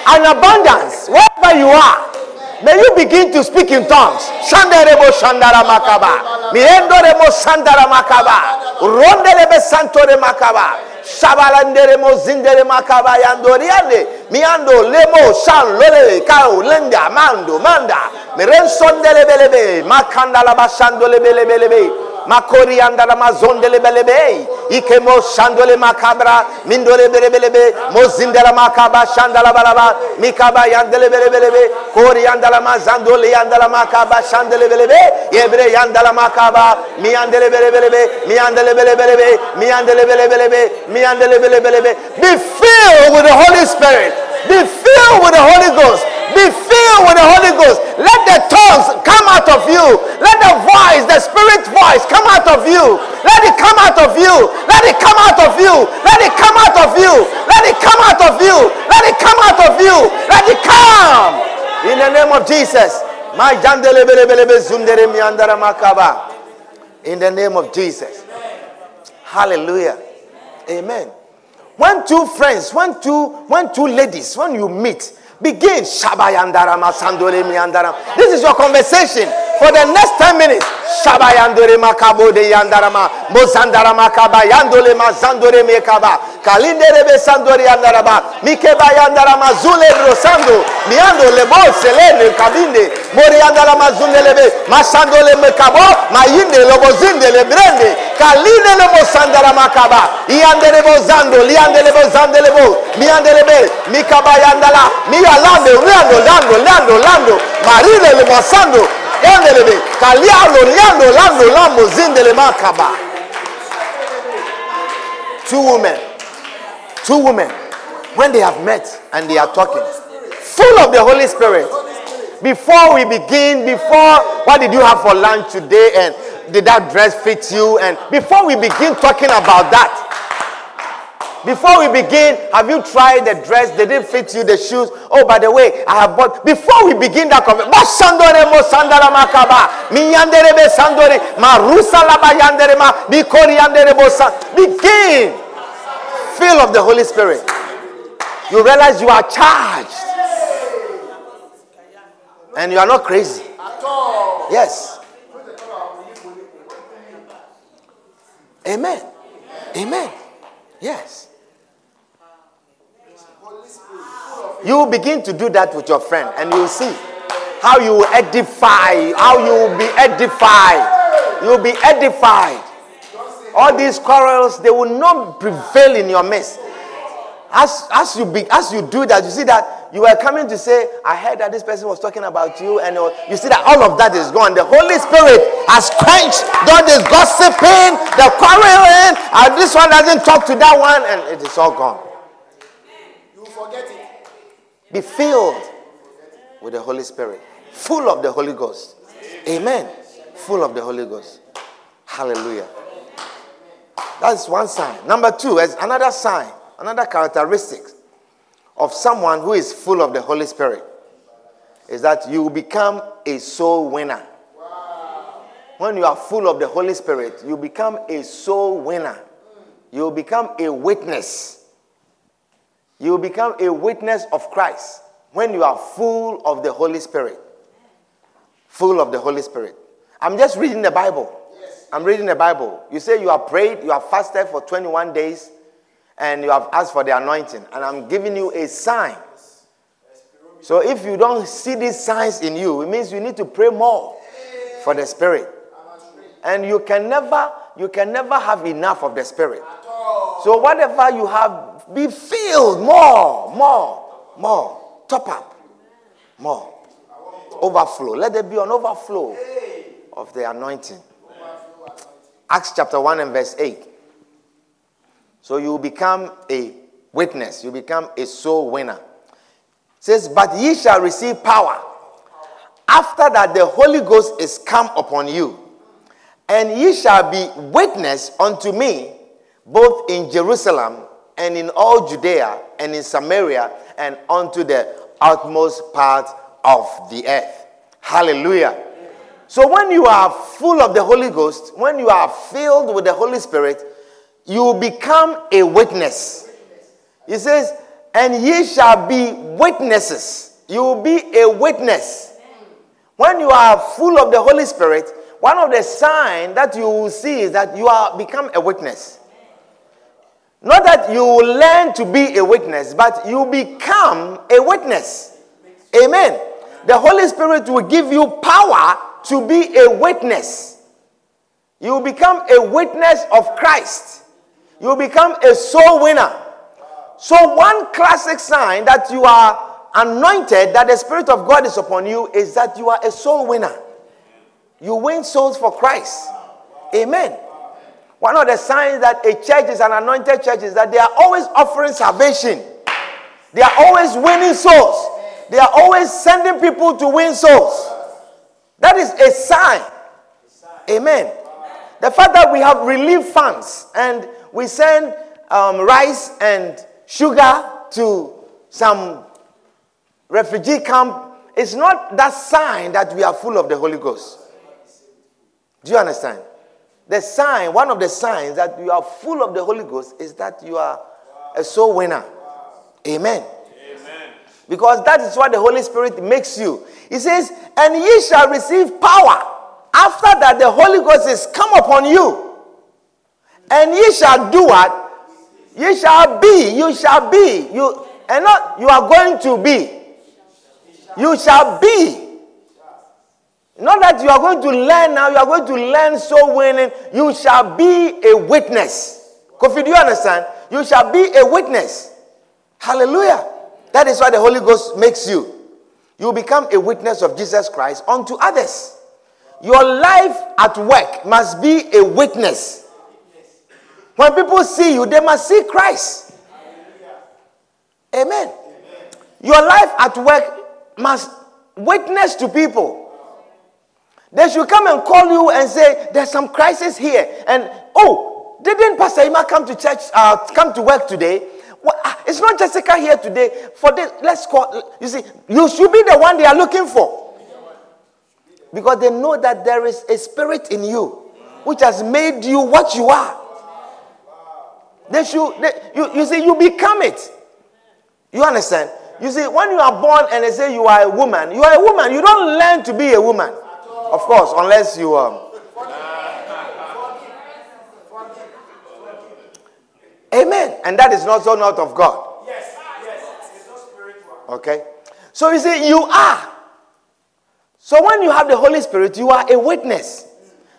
An abundance, wherever you are. May you begin to speak in tongues. Shandarebo Shandara Makaba. Miendoremo Sandara Makaba. Rondelebe Santore Makaba. Shabalandere Mozindere Makaba Yandoriande. Miando Lemo Shan Lole Kau Lenda Mando Manda. Mirensondele Belebe. Makanda Labashandole Belebelebe. Makori andara mazondele belebe. Ikemo shandole makabra. Mindole belebelebe. Mozindela makaba shandala balaba. Mikaba yandele belebelebe. Kori andala mazandole yandala makaba shandele belebe. Yebre yandala makaba. Mi andele belebelebe. Mi andele belebelebe. Mi andele belebelebe. Mi andele belebelebe. Be filled with the Holy Spirit. Be filled with the Holy Ghost. Be filled with the Holy Ghost. Let the tongues come out of you. Let the voice, the spirit voice, come out of you. Let it come out of you. Let it come out of you. Let it come out of you. Let it come out of you. Let it come out of you. Let it come. In the name of Jesus. In the name of Jesus. Hallelujah. Amen. When two friends, when two, when two ladies, when you meet, begin. This is your conversation for the next 10 minutes. Shaba yandore makabo de yandarama, mozandara makaba yandole mazandore mekaba, kalindere be sandore yandaraba, mikeba yandarama zule rosando, miando le bol selene kabinde, mori yandarama zule lebe, masando le mekabo, mayinde le bozinde le brende, kalinde le mozandara makaba, yandere bozando, liandele bozandele bo, miandele be, mikaba yandala, miyalando, riando, lando, lando, lando, marine le mozando, Kalialo, Lando, Lambo, Zindele Makaba. Two women. Two women. When they have met and they are talking, full of the Holy Spirit. Before we begin, before what did you have for lunch today and did that dress fit you? And before we begin talking about that, before we begin, have you tried the dress? Did it fit you? The shoes? Oh, by the way, I have bought. Before we begin that conversation, begin. Feel of the Holy Spirit. You realize you are charged. And you are not crazy. Yes. Amen. Amen. Yes. You begin to do that with your friend, and you'll see how you will edify, how you will be edified. You will be edified. All these quarrels, they will not prevail in your midst. As, as, you be, as you do that, you see that you are coming to say, I heard that this person was talking about you, and uh, you see that all of that is gone. The Holy Spirit has quenched all this gossiping, the quarreling, and this one doesn't talk to that one, and it is all gone. Be filled with the Holy Spirit, full of the Holy Ghost. Amen. Full of the Holy Ghost. Hallelujah. That's one sign. Number two, as another sign, another characteristic of someone who is full of the Holy Spirit is that you become a soul winner. When you are full of the Holy Spirit, you become a soul winner. You become a witness you become a witness of Christ when you are full of the Holy Spirit. Full of the Holy Spirit. I'm just reading the Bible. I'm reading the Bible. You say you have prayed, you have fasted for 21 days, and you have asked for the anointing. And I'm giving you a sign. So if you don't see these signs in you, it means you need to pray more for the Spirit. And you can never, you can never have enough of the Spirit. So whatever you have be filled more, more, more. Top up. More. Overflow. Let there be an overflow of the anointing. Acts chapter 1 and verse 8. So you become a witness, you become a soul winner. It says, But ye shall receive power after that the Holy Ghost is come upon you, and ye shall be witness unto me both in Jerusalem and in all Judea and in Samaria and unto the utmost part of the earth. Hallelujah. So when you are full of the Holy Ghost, when you are filled with the Holy Spirit, you become a witness. He says, and ye shall be witnesses. You will be a witness. When you are full of the Holy Spirit, one of the signs that you will see is that you are become a witness. Not that you will learn to be a witness, but you become a witness. Amen. The Holy Spirit will give you power to be a witness. You become a witness of Christ. You become a soul winner. So, one classic sign that you are anointed, that the Spirit of God is upon you, is that you are a soul winner. You win souls for Christ. Amen. One of the signs that a church is an anointed church is that they are always offering salvation. They are always winning souls. They are always sending people to win souls. That is a sign. Amen. The fact that we have relief funds and we send um, rice and sugar to some refugee camp is not that sign that we are full of the Holy Ghost. Do you understand? The sign, one of the signs that you are full of the Holy Ghost is that you are a soul winner. Amen. Amen. Because that is what the Holy Spirit makes you. He says, And ye shall receive power after that the Holy Ghost is come upon you. And ye shall do what? Ye shall be. You shall be. You and not you are going to be. You shall be. Not that you are going to learn now, you are going to learn so winning. You shall be a witness. Kofi, do you understand? You shall be a witness. Hallelujah. That is why the Holy Ghost makes you. You become a witness of Jesus Christ unto others. Your life at work must be a witness. When people see you, they must see Christ. Amen. Your life at work must witness to people. They should come and call you and say, There's some crisis here. And oh, didn't Pastor Ima come to church, uh, come to work today? Well, uh, it's not Jessica here today. For this, let's call. You see, you should be the one they are looking for. Because they know that there is a spirit in you which has made you what you are. They should, they, you, you see, you become it. You understand? You see, when you are born and they say you are a woman, you are a woman. You don't learn to be a woman. Of course, unless you. Um, Amen. And that is not so not of God. Yes. Yes. It's not spiritual. Okay. So you see, you are. So when you have the Holy Spirit, you are a witness.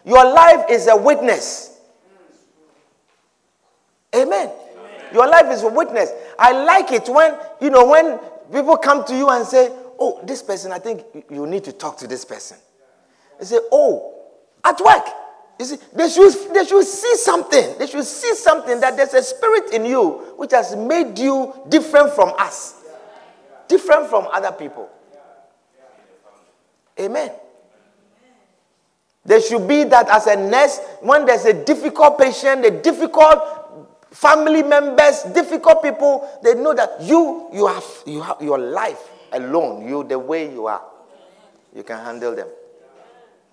Your life is a witness. Amen. Amen. Your life is a witness. I like it when, you know, when people come to you and say, Oh, this person, I think you need to talk to this person. They say, Oh, at work. You see, they should, they should see something. They should see something that there's a spirit in you which has made you different from us, different from other people. Amen. There should be that as a nurse, when there's a difficult patient, a difficult family members, difficult people, they know that you, you have, you have your life alone, you the way you are, you can handle them.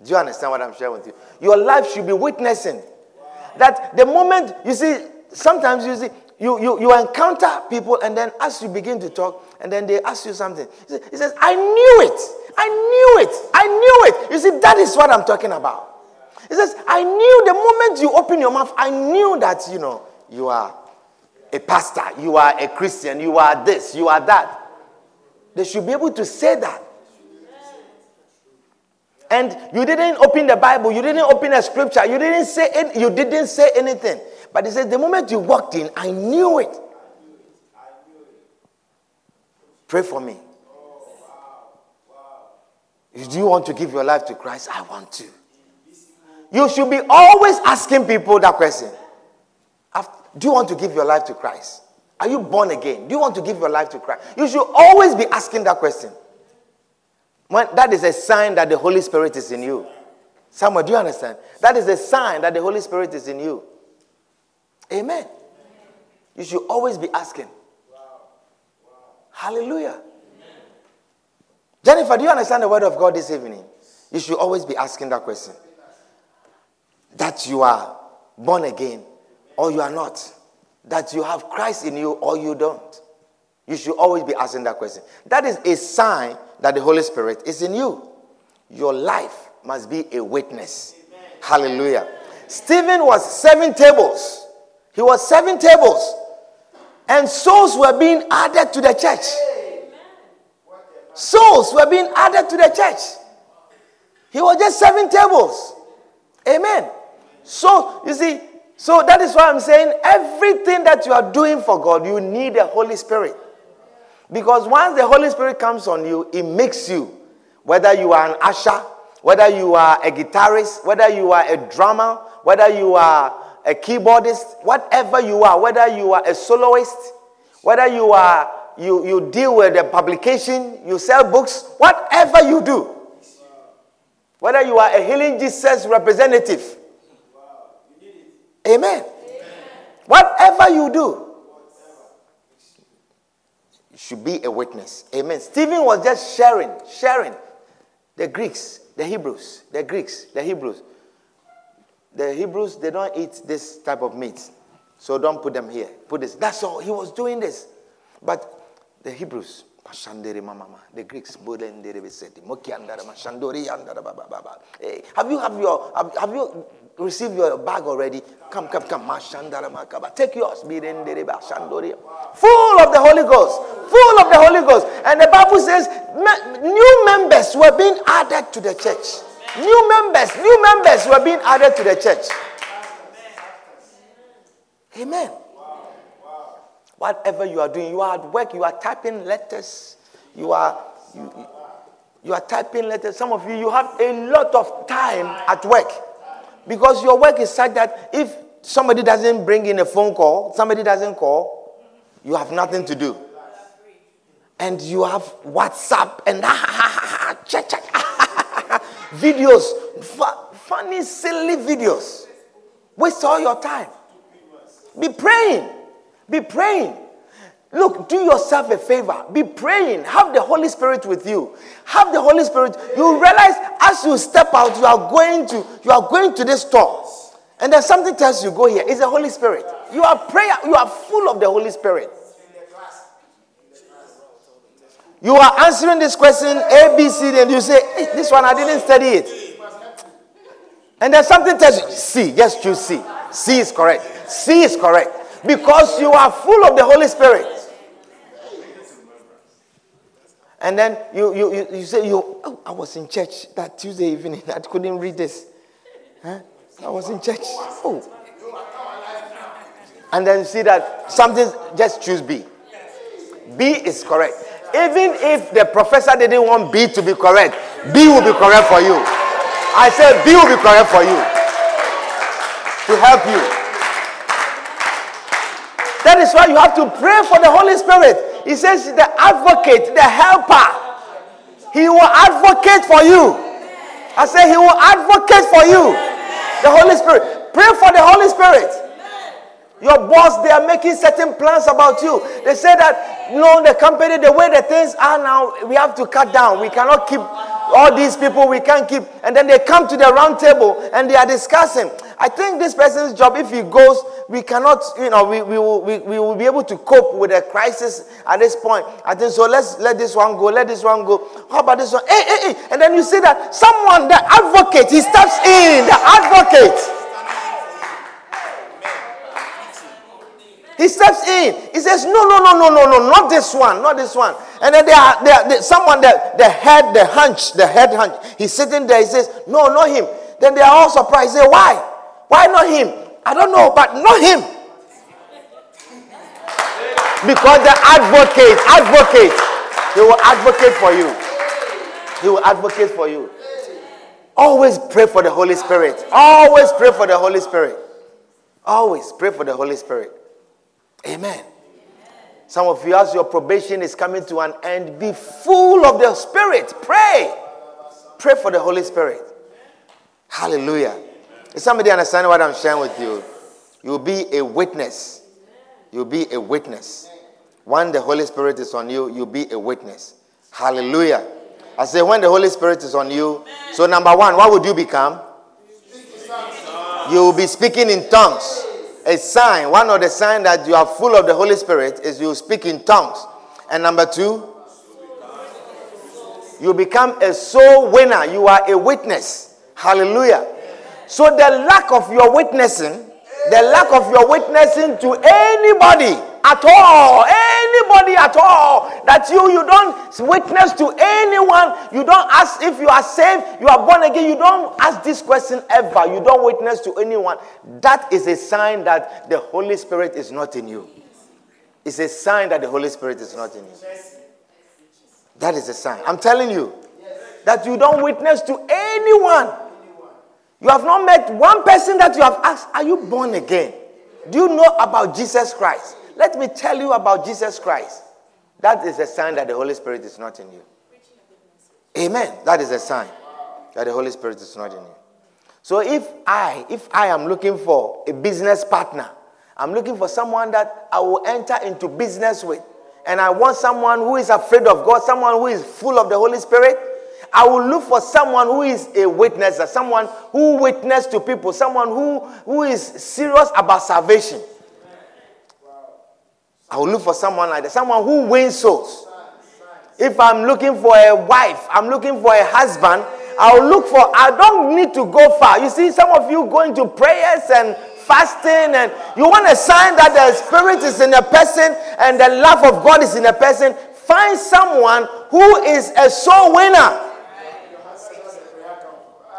Do you understand what I'm sharing with you? Your life should be witnessing that the moment you see, sometimes you see, you, you, you encounter people, and then as you begin to talk, and then they ask you something, he says, I knew it. I knew it. I knew it. You see, that is what I'm talking about. He says, I knew the moment you open your mouth, I knew that, you know, you are a pastor, you are a Christian, you are this, you are that. They should be able to say that. And you didn't open the Bible, you didn't open a scripture, you didn't say it, you didn't say anything. But he said, the moment you walked in, I knew it. Pray for me. Do you want to give your life to Christ? I want to. You should be always asking people that question. Do you want to give your life to Christ? Are you born again? Do you want to give your life to Christ? You should always be asking that question. When, that is a sign that the Holy Spirit is in you. Someone, do you understand? That is a sign that the Holy Spirit is in you. Amen. You should always be asking. Hallelujah. Jennifer, do you understand the word of God this evening? You should always be asking that question. That you are born again or you are not. That you have Christ in you or you don't. You should always be asking that question. That is a sign that the Holy Spirit is in you. Your life must be a witness. Amen. Hallelujah. Stephen was seven tables. He was seven tables. And souls were being added to the church. Souls were being added to the church. He was just seven tables. Amen. So, you see, so that is why I'm saying everything that you are doing for God, you need the Holy Spirit. Because once the Holy Spirit comes on you, it makes you, whether you are an usher, whether you are a guitarist, whether you are a drummer, whether you are a keyboardist, whatever you are, whether you are a soloist, whether you are you, you deal with a publication, you sell books, whatever you do, whether you are a healing Jesus representative, amen. amen. Whatever you do, should be a witness. Amen. Stephen was just sharing, sharing. The Greeks, the Hebrews, the Greeks, the Hebrews. The Hebrews, they don't eat this type of meat. So don't put them here. Put this. That's all. He was doing this. But the Hebrews, the Greeks, have you have your have, have you received your bag already? Come, come, come. Take yours. Full of the Holy Ghost. Full of the Holy Ghost. And the Bible says new members were being added to the church. New members, new members were being added to the church. Amen. Whatever you are doing, you are at work, you are typing letters, you are. You, You are typing letters. Some of you, you have a lot of time at work because your work is such that if somebody doesn't bring in a phone call, somebody doesn't call, you have nothing to do. And you have WhatsApp and *laughs* *laughs* videos, funny, silly videos. Waste all your time. Be praying. Be praying. Look, do yourself a favor. Be praying. Have the Holy Spirit with you. Have the Holy Spirit. You realize as you step out, you are going to you are going to this store. And then something tells you go here. It's the Holy Spirit. You are prayer, you are full of the Holy Spirit. You are answering this question A, B, C, and you say, hey, this one I didn't study it. And then something tells you, C, yes, choose C. C is correct. C is correct. Because you are full of the Holy Spirit. And then you, you, you, you say, you, oh, I was in church that Tuesday evening. *laughs* I couldn't read this. Huh? I was in church. Oh. And then see that something, just choose B. B is correct. Even if the professor didn't want B to be correct, B will be correct for you. I said B will be correct for you to help you. That is why you have to pray for the Holy Spirit. He says, the advocate, the helper, he will advocate for you. I say, he will advocate for you. The Holy Spirit. Pray for the Holy Spirit. Your boss, they are making certain plans about you. They say that, you know, the company, the way the things are now, we have to cut down. We cannot keep all these people, we can't keep. And then they come to the round table and they are discussing. I think this person's job, if he goes, we cannot, you know, we, we, will, we, we will be able to cope with a crisis at this point. I think so. Let's let this one go, let this one go. How about this one? Hey, hey, hey. And then you see that someone, the advocate, he steps in, the advocate. He steps in. He says, No, no, no, no, no, no, not this one, not this one. And then they are, they are they, someone that the head, the hunch, the head hunch. He's sitting there. He says, No, not him. Then they are all surprised. They say, Why? Why not him? I don't know, but not him. Because the advocate, advocate, he will advocate for you. He will advocate for you. Always pray for the Holy Spirit. Always pray for the Holy Spirit. Always pray for the Holy Spirit. Amen. Some of you, as your probation is coming to an end, be full of the Spirit. Pray. Pray for the Holy Spirit. Hallelujah. Is somebody understand what I'm sharing with you? You'll be a witness. You'll be a witness. When the Holy Spirit is on you, you'll be a witness. Hallelujah. I say, when the Holy Spirit is on you, so number one, what would you become? You will be speaking in tongues. A sign, one of the signs that you are full of the Holy Spirit is you speak in tongues. And number two, you become a soul winner. You are a witness. Hallelujah. So the lack of your witnessing, the lack of your witnessing to anybody at all, anybody at all, that you you don't witness to anyone, you don't ask if you are saved, you are born again, you don't ask this question ever, you don't witness to anyone. That is a sign that the Holy Spirit is not in you. It's a sign that the Holy Spirit is not in you. That is a sign. I'm telling you that you don't witness to anyone you have not met one person that you have asked, Are you born again? Do you know about Jesus Christ? Let me tell you about Jesus Christ. That is a sign that the Holy Spirit is not in you. Amen. That is a sign that the Holy Spirit is not in you. So if I, if I am looking for a business partner, I'm looking for someone that I will enter into business with, and I want someone who is afraid of God, someone who is full of the Holy Spirit, I will look for someone who is a witnesser, someone who witness to people, someone who, who is serious about salvation. I will look for someone like that, someone who wins souls. If I'm looking for a wife, I'm looking for a husband, I'll look for, I don't need to go far. You see, some of you going to prayers and fasting, and you want a sign that the Spirit is in a person and the love of God is in a person. Find someone who is a soul winner.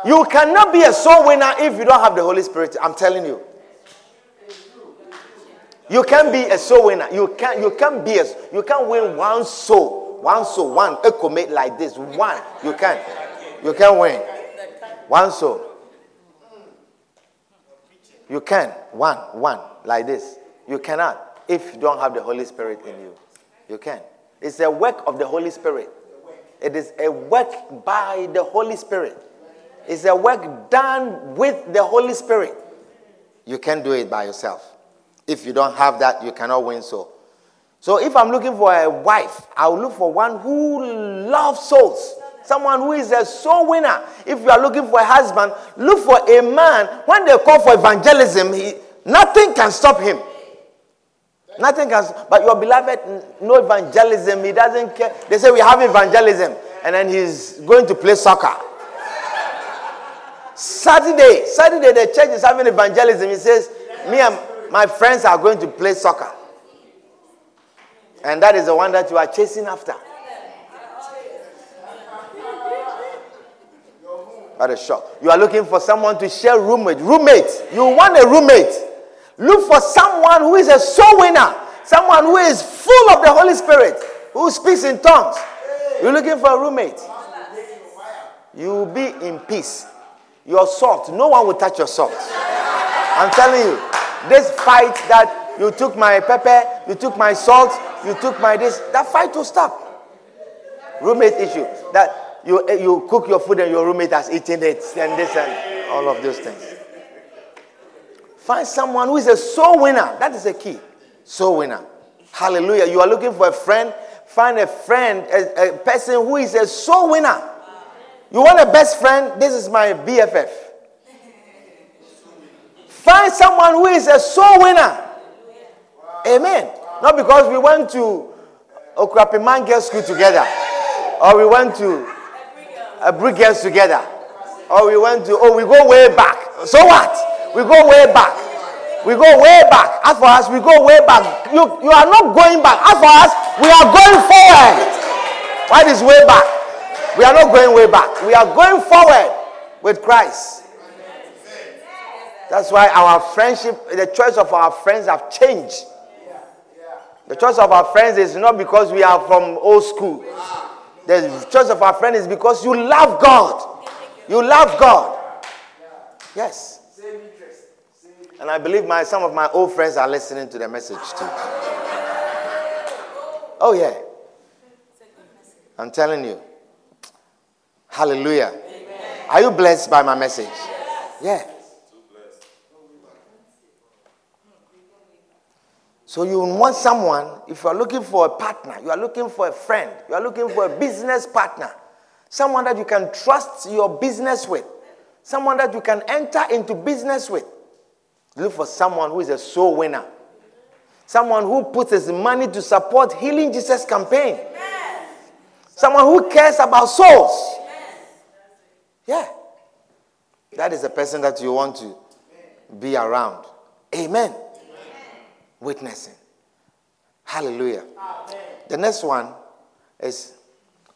You cannot be a soul winner if you don't have the Holy Spirit. I'm telling you. You can't be a soul winner. You can't, you can't be a, you can't win one soul One soul, one echo like this. One. You can. You can win. One soul. You can. One. One. Like this. You cannot if you don't have the Holy Spirit in you. You can. It's a work of the Holy Spirit. It is a work by the Holy Spirit. It's a work done with the Holy Spirit. You can't do it by yourself. If you don't have that, you cannot win so. So if I'm looking for a wife, I'll look for one who loves souls. Someone who is a soul winner. If you are looking for a husband, look for a man. When they call for evangelism, he, nothing can stop him. Nothing can. But your beloved, no evangelism. He doesn't care. They say we have evangelism, and then he's going to play soccer. Saturday, Saturday, the church is having evangelism. He says, Me and my friends are going to play soccer. And that is the one that you are chasing after. What a shock. You are looking for someone to share room with. Roommate. You want a roommate. Look for someone who is a soul winner. Someone who is full of the Holy Spirit. Who speaks in tongues. You're looking for a roommate. You will be in peace. Your salt, no one will touch your salt. I'm telling you, this fight that you took my pepper, you took my salt, you took my this, that fight will stop. Roommate issue. That you, eh, you cook your food and your roommate has eaten it, and this and all of those things. Find someone who is a soul winner. That is a key. Soul winner. Hallelujah. You are looking for a friend. Find a friend, a, a person who is a soul winner. You want a best friend? This is my BFF. Find someone who is a soul winner. Amen. Not because we went to Okrapiman Girls School together, or we went to a Brick Girls together, or we went to, oh, we go way back. So what? We go way back. We go way back. As for us, we go way back. You, you are not going back. As for us, we are going forward. What is way back? We are not going way back. We are going forward with Christ. That's why our friendship, the choice of our friends have changed. The choice of our friends is not because we are from old school. The choice of our friends is because you love God. You love God. Yes. And I believe my some of my old friends are listening to the message too. Oh yeah. I'm telling you. Hallelujah. Amen. Are you blessed by my message? Yes. Yeah. So you want someone, if you are looking for a partner, you are looking for a friend, you are looking for a business partner, someone that you can trust your business with, someone that you can enter into business with. Look for someone who is a soul winner. Someone who puts his money to support Healing Jesus campaign. Someone who cares about souls. Yeah. That is the person that you want to be around. Amen. Witnessing. Hallelujah. The next one is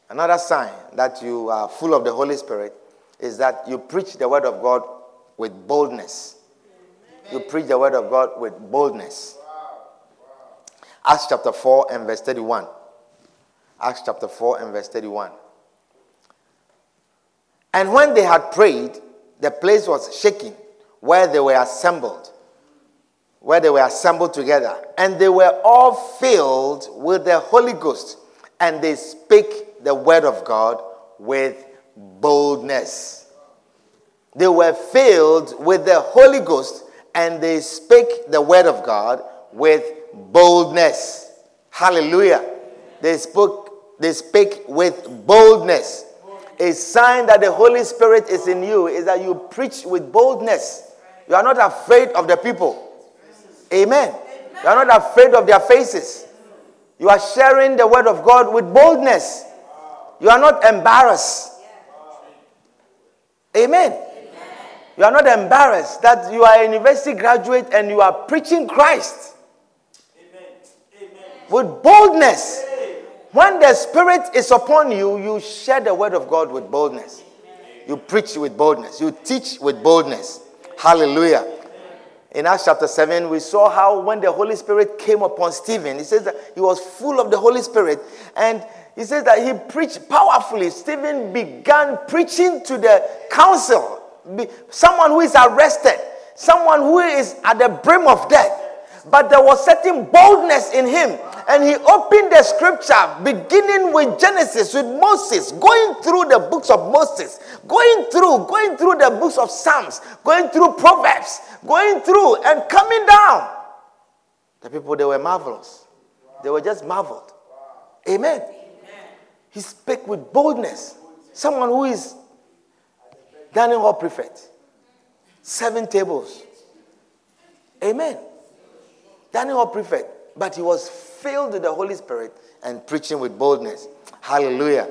another sign that you are full of the Holy Spirit is that you preach the word of God with boldness. You preach the word of God with boldness. Acts chapter 4 and verse 31. Acts chapter 4 and verse 31. And when they had prayed, the place was shaking where they were assembled, where they were assembled together. And they were all filled with the Holy Ghost, and they spake the word of God with boldness. They were filled with the Holy Ghost, and they spake the word of God with boldness. Hallelujah. They spoke, they spake with boldness a sign that the Holy Spirit is in you is that you preach with boldness. You are not afraid of the people. Amen. You are not afraid of their faces. You are sharing the word of God with boldness. You are not embarrassed. Amen. You are not embarrassed that you are a university graduate and you are preaching Christ with boldness. When the Spirit is upon you, you share the word of God with boldness. You preach with boldness. You teach with boldness. Hallelujah. In Acts chapter 7, we saw how when the Holy Spirit came upon Stephen, he says that he was full of the Holy Spirit and he says that he preached powerfully. Stephen began preaching to the council. Someone who is arrested, someone who is at the brim of death. But there was certain boldness in him. And he opened the scripture beginning with Genesis, with Moses, going through the books of Moses, going through, going through the books of Psalms, going through Proverbs, going through and coming down. The people, they were marvelous. They were just marveled. Amen. He spoke with boldness. Someone who is dining hall prefect. Seven tables. Amen. Hall prefect. But he was filled with the Holy Spirit and preaching with boldness. Hallelujah.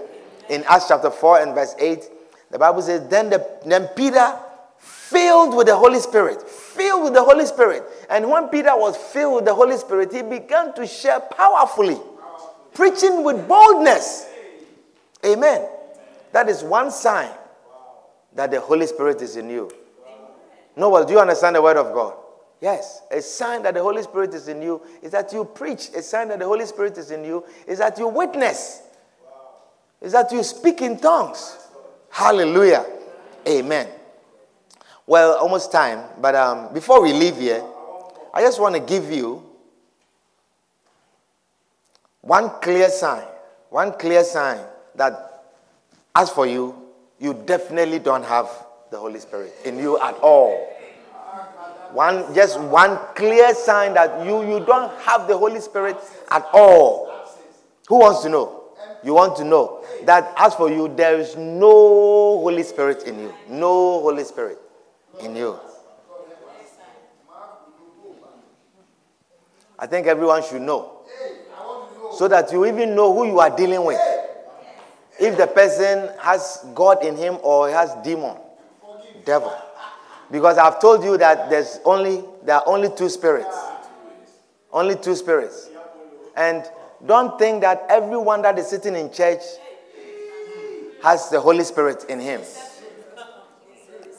In Acts chapter 4 and verse 8, the Bible says, Then, the, then Peter, filled with the Holy Spirit, filled with the Holy Spirit. And when Peter was filled with the Holy Spirit, he began to share powerfully, preaching with boldness. Amen. That is one sign that the Holy Spirit is in you. No, well, do you understand the word of God? Yes. A sign that the Holy Spirit is in you is that you preach. A sign that the Holy Spirit is in you is that you witness. Is that you speak in tongues. Hallelujah. Amen. Well, almost time, but um, before we leave here, I just want to give you one clear sign, one clear sign that as for you, you definitely don't have the Holy Spirit in you at all. One, just one clear sign that you, you don't have the Holy Spirit at all. Who wants to know? You want to know that as for you, there is no Holy Spirit in you. No Holy Spirit in you. I think everyone should know. So that you even know who you are dealing with if the person has God in him or has demon, devil. Because I've told you that there's only there are only two spirits. Only two spirits. And don't think that everyone that is sitting in church has the Holy Spirit in him.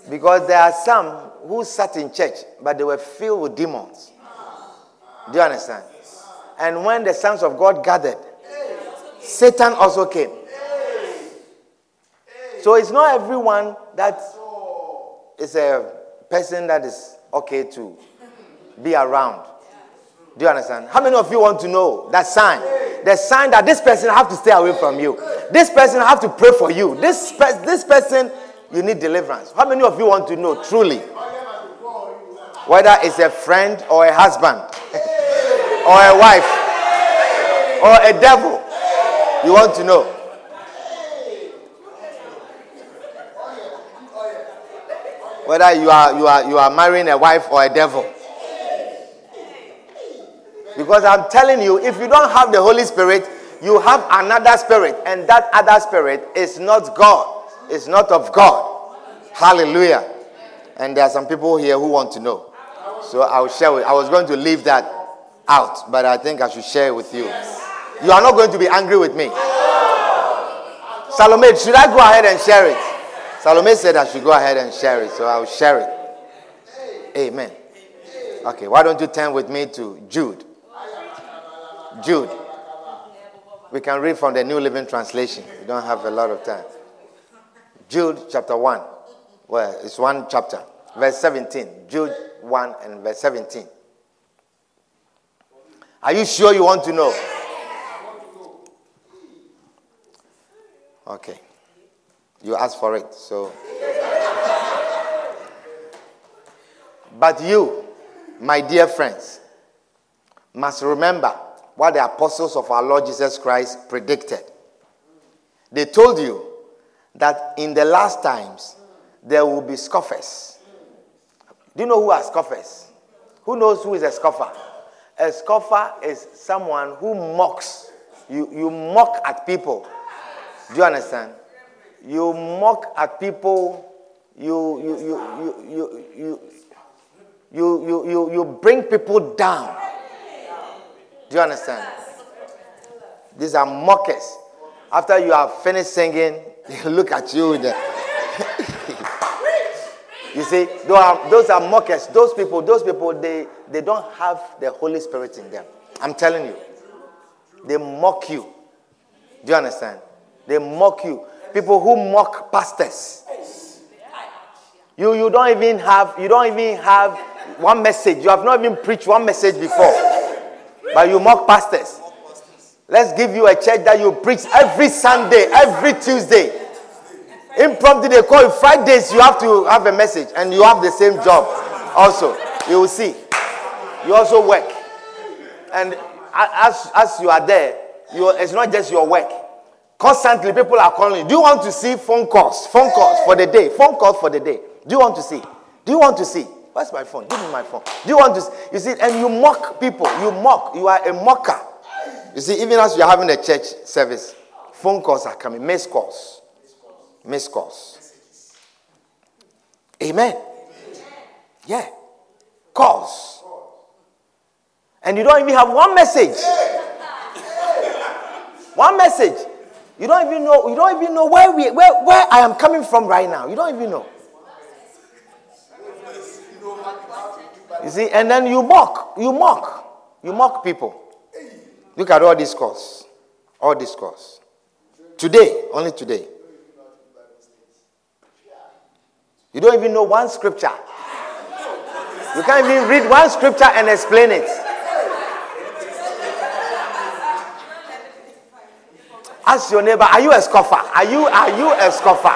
Because there are some who sat in church, but they were filled with demons. Do you understand? And when the sons of God gathered, Satan also came. So it's not everyone that is a person that is okay to be around. Do you understand? How many of you want to know that sign? The sign that this person have to stay away from you. This person have to pray for you. This, pe- this person, you need deliverance. How many of you want to know truly? Whether it's a friend or a husband or a wife or a devil, you want to know. Whether you are you are you are marrying a wife or a devil. Because I'm telling you, if you don't have the Holy Spirit, you have another spirit, and that other spirit is not God. It's not of God. Hallelujah. And there are some people here who want to know. So I'll share with I was going to leave that out, but I think I should share it with you. You are not going to be angry with me. Salome, should I go ahead and share it? Salome said I should go ahead and share it, so I'll share it. Amen. Okay, why don't you turn with me to Jude? Jude. We can read from the New Living Translation. We don't have a lot of time. Jude chapter 1. Well, it's one chapter. Verse 17. Jude 1 and verse 17. Are you sure you want to know? Okay. You asked for it, so. but you, my dear friends, must remember what the apostles of our Lord Jesus Christ predicted. They told you that in the last times there will be scoffers. Do you know who are scoffers? Who knows who is a scoffer? A scoffer is someone who mocks. You, you mock at people. Do you understand? You mock at people, you, you, you, you, you, you, you, you, you, bring people down. Do you understand? These are mockers. After you have finished singing, *laughs* they look at you. *laughs* you see, those are, those are mockers. Those people, those people, they, they don't have the Holy Spirit in them. I'm telling you. They mock you. Do you understand? They mock you. People who mock pastors. You, you don't even have you don't even have one message. You have not even preached one message before. But you mock pastors. Let's give you a church that you preach every Sunday, every Tuesday. Impromptu, they call you Fridays, you have to have a message and you have the same job also. You will see. You also work. And as, as you are there, you, it's not just your work. Constantly, people are calling. Do you want to see phone calls? Phone calls for the day. Phone calls for the day. Do you want to see? Do you want to see? Where's my phone? Give me my phone. Do you want to see? You see, and you mock people. You mock. You are a mocker. You see, even as you are having a church service, phone calls are coming, missed calls. Missed calls. Amen. Yeah. Calls. And you don't even have one message. One message. You don't even know, you don't even know where we where, where I am coming from right now. You don't even know. You see, and then you mock, you mock, you mock people. Look at all calls. All calls. Today, only today. You don't even know one scripture. You can't even read one scripture and explain it. Ask your neighbor, are you a scoffer? Are you are you a scoffer?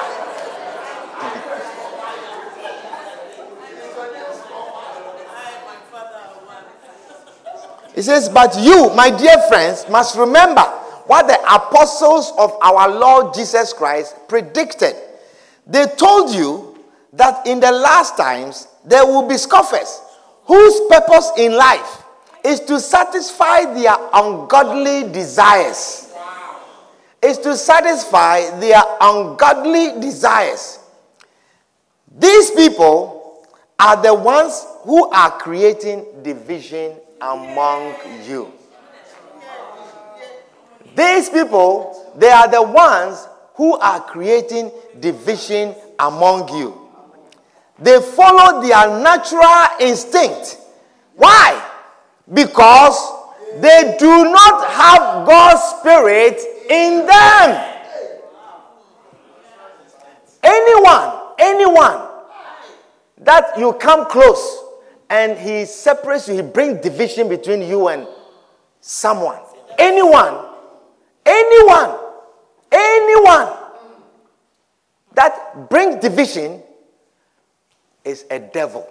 He says, But you, my dear friends, must remember what the apostles of our Lord Jesus Christ predicted. They told you that in the last times there will be scoffers whose purpose in life is to satisfy their ungodly desires. Is to satisfy their ungodly desires. These people are the ones who are creating division among you. These people, they are the ones who are creating division among you. They follow their natural instinct. Why? Because they do not have God's Spirit in them. Anyone, anyone that you come close and he separates you, he brings division between you and someone. Anyone, anyone, anyone that brings division is a devil.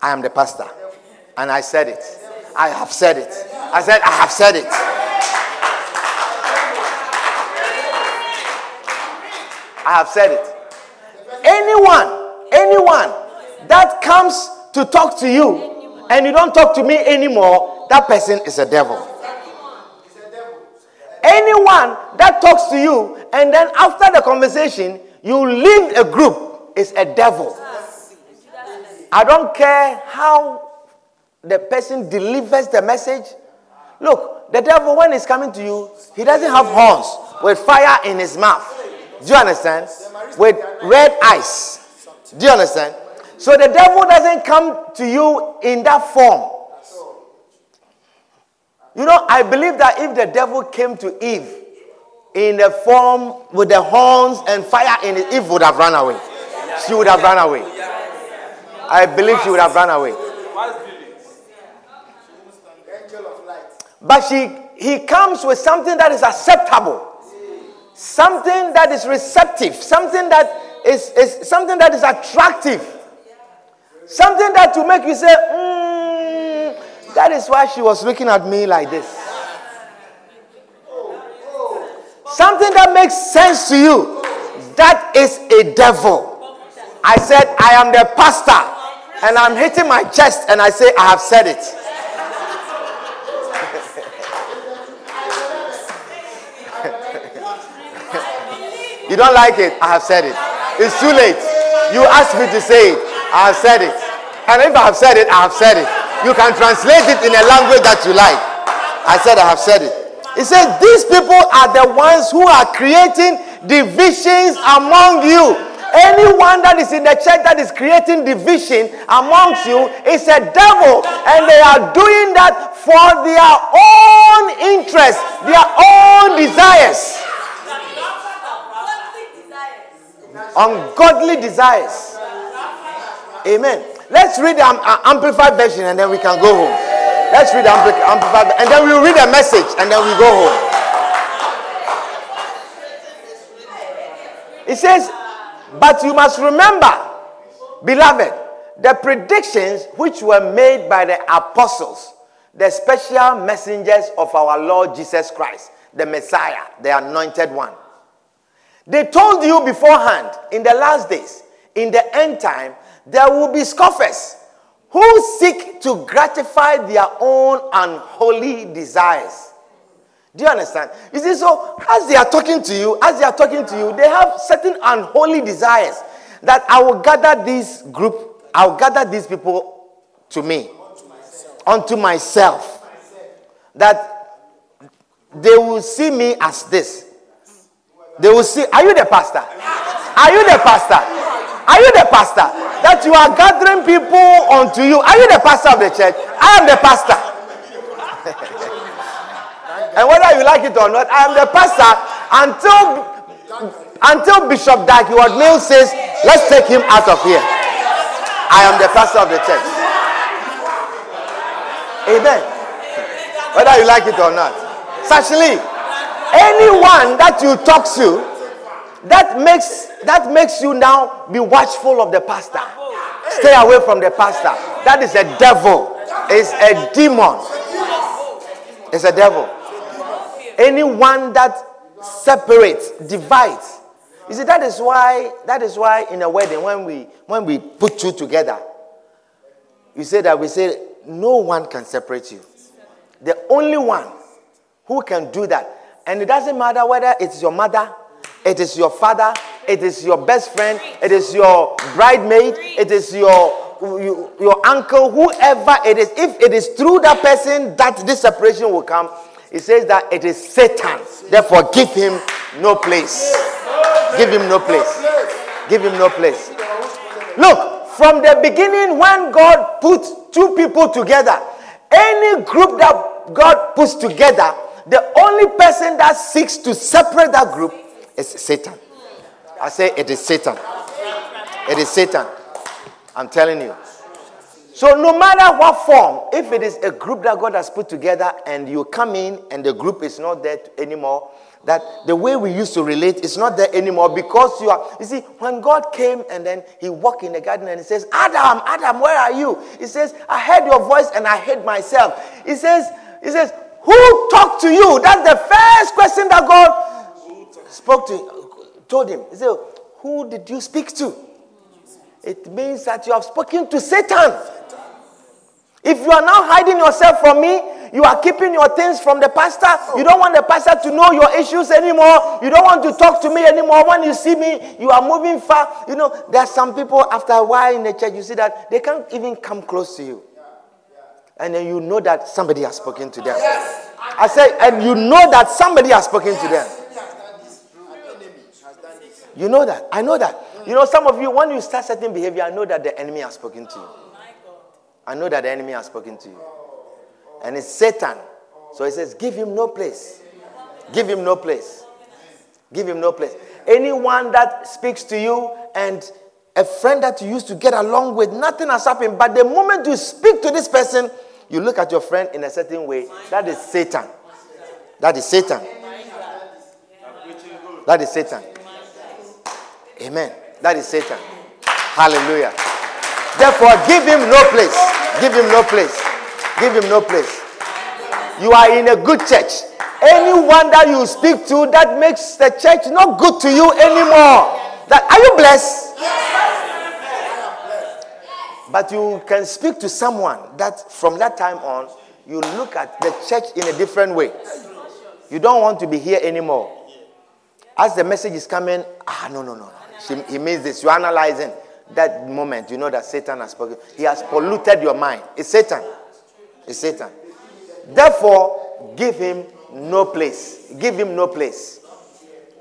I am the pastor. And I said it. I have said it. I said, I have said it. I have said it. Anyone, anyone that comes to talk to you and you don't talk to me anymore, that person is a devil. Anyone that talks to you and then after the conversation, you leave a group is a devil. I don't care how the person delivers the message. Look, the devil, when he's coming to you, he doesn't have horns with fire in his mouth. Do you understand? With red eyes. Do you understand? So the devil doesn't come to you in that form. You know, I believe that if the devil came to Eve in the form with the horns and fire in it, Eve would have run away. She would have run away. I believe she would have run away. But she, he comes with something that is acceptable, something that is receptive, something that is, is something that is attractive. Something that will make you say, mm, that is why she was looking at me like this. Something that makes sense to you. That is a devil. I said, I am the pastor. And I'm hitting my chest and I say, I have said it. You don't like it? I have said it. It's too late. You asked me to say it. I have said it. And if I have said it, I have said it. You can translate it in a language that you like. I said, I have said it. He says, These people are the ones who are creating divisions among you. Anyone that is in the church that is creating division amongst you is a devil, and they are doing that for their own interests, their own desires. Ungodly desires. Amen. Let's read the um, uh, amplified version and then we can go home. Let's read the ampli- amplified and then we'll read the message and then we go home. It says, But you must remember, beloved, the predictions which were made by the apostles, the special messengers of our Lord Jesus Christ, the Messiah, the anointed one. They told you beforehand in the last days, in the end time, there will be scoffers who seek to gratify their own unholy desires. Do you understand? You see, so as they are talking to you, as they are talking to you, they have certain unholy desires that I will gather this group, I'll gather these people to me, unto myself, that they will see me as this. They will see, are you the pastor? Are you the pastor? Are you the pastor? That you are gathering people unto you. Are you the pastor of the church? I am the pastor. *laughs* and whether you like it or not, I am the pastor until until Bishop Dag Heward-Mills says, let's take him out of here. I am the pastor of the church. Amen. Whether you like it or not. Certainly, anyone that you talk to that makes that makes you now be watchful of the pastor. Stay away from the pastor. That is a devil. It's a demon. It's a devil. Anyone that separates, divides. You see, that is why that is why in a wedding when we when we put two together, you say that we say no one can separate you. The only one who can do that. And it doesn't matter whether it's your mother, it is your father, it is your best friend, it is your bridemaid, it is your, your, your uncle, whoever it is. If it is through that person that this separation will come, it says that it is Satan. Therefore, give him no place. Give him no place. Give him no place. Look, from the beginning, when God put two people together, any group that God puts together, the only person that seeks to separate that group is Satan. I say it is Satan. It is Satan. I'm telling you. So, no matter what form, if it is a group that God has put together and you come in and the group is not there anymore, that the way we used to relate is not there anymore because you are. You see, when God came and then he walked in the garden and he says, Adam, Adam, where are you? He says, I heard your voice and I hid myself. He says, He says, Who talked to you? That's the first question that God spoke to, told him. He said, Who did you speak to? It means that you have spoken to Satan. If you are now hiding yourself from me, you are keeping your things from the pastor. You don't want the pastor to know your issues anymore. You don't want to talk to me anymore. When you see me, you are moving far. You know, there are some people after a while in the church, you see that they can't even come close to you. And then you know that somebody has spoken to them. Yes. I say, and you know that somebody has spoken to them. You know that. I know that. You know, some of you, when you start certain behavior, I know that the enemy has spoken to you. I know that the enemy has spoken to you. And it's Satan. So he says, Give him no place. Give him no place. Give him no place. Anyone that speaks to you and a friend that you used to get along with, nothing has happened. But the moment you speak to this person, you look at your friend in a certain way. That is Satan. That is Satan. That is Satan. Amen. That is Satan. Hallelujah. Therefore, give him no place. Give him no place. Give him no place. You are in a good church. Anyone that you speak to that makes the church not good to you anymore. That are you blessed? But you can speak to someone that from that time on, you look at the church in a different way. You don't want to be here anymore. As the message is coming, ah, no, no, no. She, he means this. You're analyzing that moment. You know that Satan has spoken. He has polluted your mind. It's Satan. It's Satan. Therefore, give him no place. Give him no place.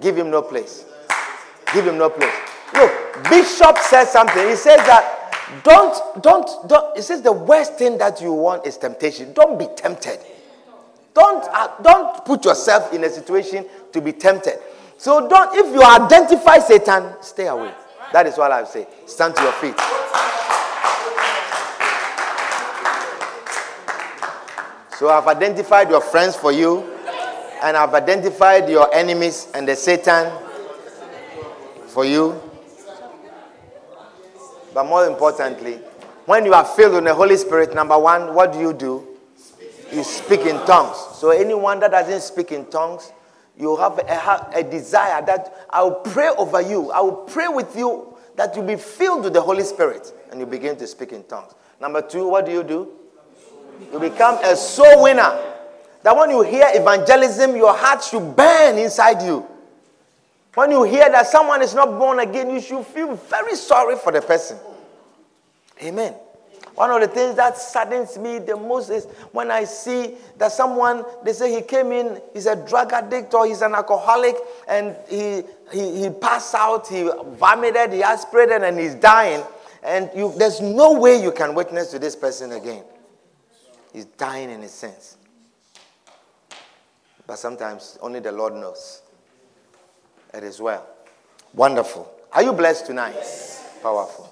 Give him no place. Give him no place. Look, Bishop says something. He says that don't, don't, don't. He says the worst thing that you want is temptation. Don't be tempted. Don't, uh, don't put yourself in a situation to be tempted. So don't, if you identify Satan, stay away. That is what I say. Stand to your feet. So I've identified your friends for you, and I've identified your enemies and the Satan for you. But more importantly, when you are filled with the Holy Spirit, number one, what do you do? You speak in tongues. So anyone that doesn't speak in tongues, you have a, a desire that I will pray over you. I will pray with you that you be filled with the Holy Spirit and you begin to speak in tongues. Number two, what do you do? You become a soul winner. That when you hear evangelism, your heart should burn inside you. When you hear that someone is not born again, you should feel very sorry for the person. Amen. One of the things that saddens me the most is when I see that someone, they say he came in, he's a drug addict or he's an alcoholic, and he, he, he passed out, he vomited, he aspirated, and he's dying. And you, there's no way you can witness to this person again. He's dying in his sins. But sometimes only the Lord knows. It is well. Wonderful. Are you blessed tonight? Powerful.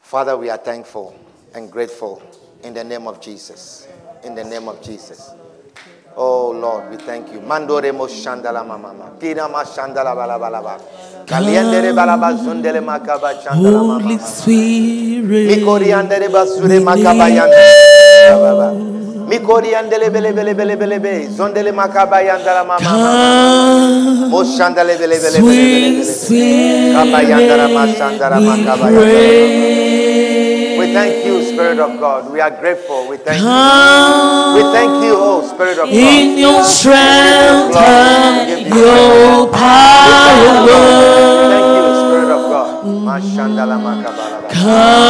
Father, we are thankful and grateful in the name of Jesus. In the name of Jesus. Oh Lord, we thank you. Mandore mo shandala mama. Shandala bala bala ba. Kaliendere bala ba zundele makaba shandala mama. Holy Spirit. Basure makaba yandala. Mikori andele bele bele bele bele be. Zondele makaba yandala mama. Bele bele bele bele. Kaba yandala makaba yandala. We thank you, Spirit of God. We are grateful. We thank you. We thank you, oh Spirit of God. in your strength your Thank power. you, Spirit of God. Come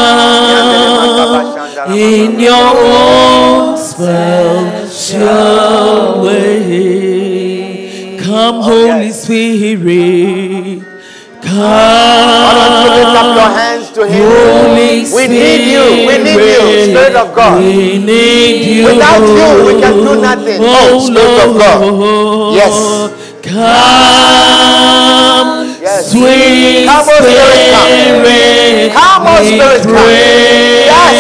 in your own special way. Come, oh, Holy Spirit. Why lift up your Come. hands to Him? Holy We need you. We need you, Spirit of God. We need you. Without you, we can do nothing. Oh, oh Spirit of God. Yes. Come, Yes. sweet Come, oh, Spirit, come. Spirit. Come, oh, Spirit, come. Yes.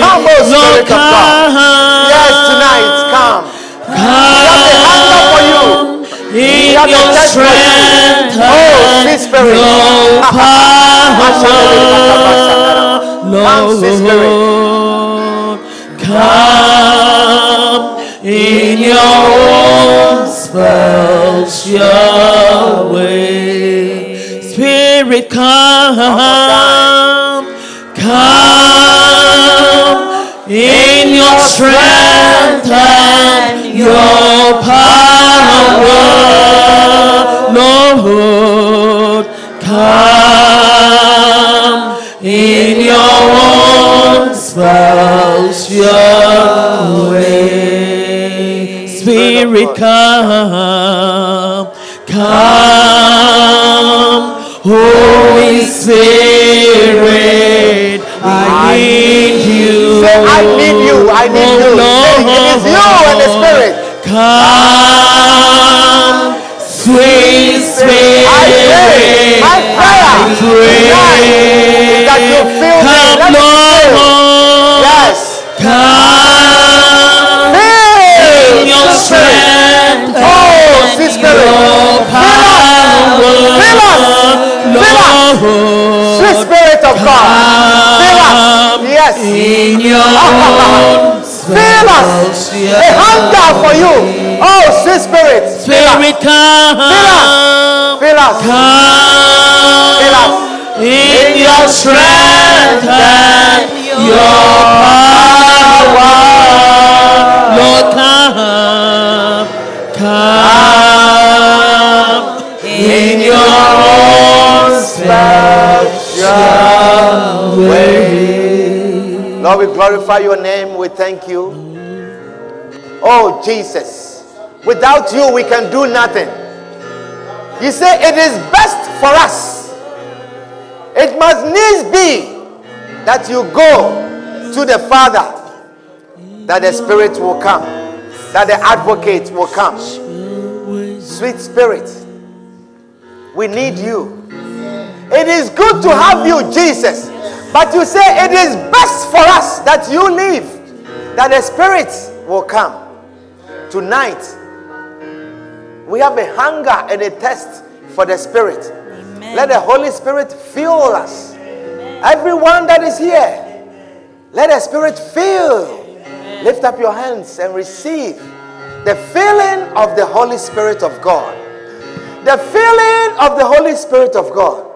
Come, oh, Spirit of God. Have your thirst for you. strength Oh, sweet Spirit. your power, Come, sweet Spirit. Lord, come in your own special way. Spirit, come, come your strength and your power, Lord, come in your own special way. Spirit, come, come, Holy Spirit, I need you. Say, I need you. I need Oh, you. Say, it is you and the Spirit. Come, sweet Spirit. I pray. My prayer tonight is that you feel me. Come, Let me. Lord. Yes. Come Feel your strength Oh, sweet Spirit. your power, Fill us. Fill us. Sweet Spirit of God. Fill us. Yes. In your *laughs* Fill us. A hunger for you. Oh, sweet Spirit. Fill Spirit, us. come. Fill us. Fill us. in your strength and your power. Lord, come way. Lord, we glorify your name. We thank you. Oh, Jesus. Without you, we can do nothing. You say it is best for us. It must needs be that you go to the Father, that the Spirit will come. that the advocate will come. Sweet Spirit, we need you. It is good to have you, Jesus. But you say it is best for us that you leave, that the Spirit will come. Tonight, we have a hunger and a thirst for the Spirit. Amen. Let the Holy Spirit fill us. Amen. Everyone that is here, let the Spirit fill. Amen. Lift up your hands and receive the filling of the Holy Spirit of God. The filling of the Holy Spirit of God.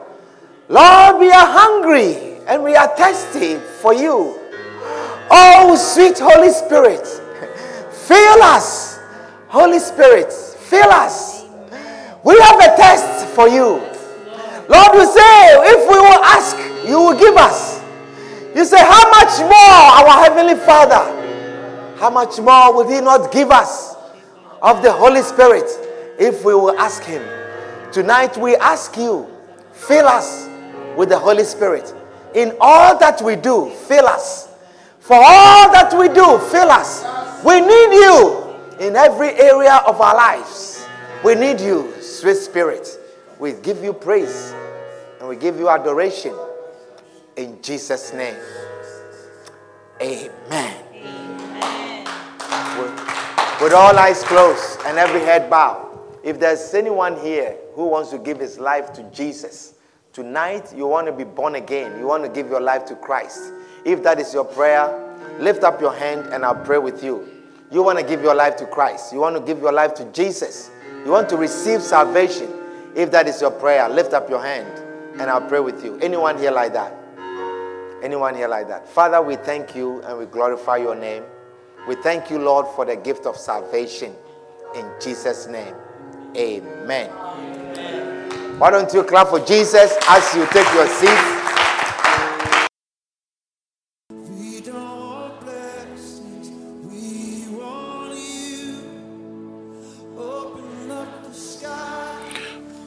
Lord, we are hungry and we are thirsty for you. Oh, sweet Holy Spirit, fill us. Holy Spirit, fill us. We have a test for you. Lord, we say, if we will ask, you will give us. You say, How much more, our Heavenly Father? How much more will He not give us of the Holy Spirit if we will ask Him? Tonight we ask you, fill us with the Holy Spirit. In all that we do, fill us. For all that we do, fill us. We need you in every area of our lives. We need you, sweet Spirit. We give you praise and we give you adoration in Jesus' name. Amen. Amen. With, with all eyes closed and every head bowed, if there's anyone here who wants to give his life to Jesus, Tonight, you want to be born again. You want to give your life to Christ. If that is your prayer, lift up your hand and I'll pray with you. You want to give your life to Christ. You want to give your life to Jesus. You want to receive salvation. If that is your prayer, lift up your hand and I'll pray with you. Anyone here like that? Anyone here like that? Father, we thank you and we glorify your name. We thank you, Lord, for the gift of salvation. In Jesus' name, amen. Why don't you clap for Jesus as you take your seat?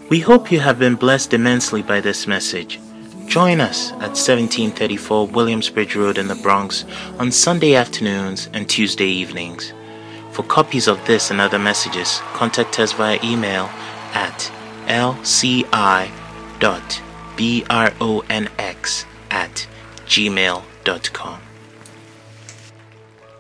We hope you have been blessed immensely by this message. Join us at 1734 Williamsbridge Road in the Bronx on Sunday afternoons and Tuesday evenings. For copies of this and other messages, contact us via email at lci.bronx at gmail.com.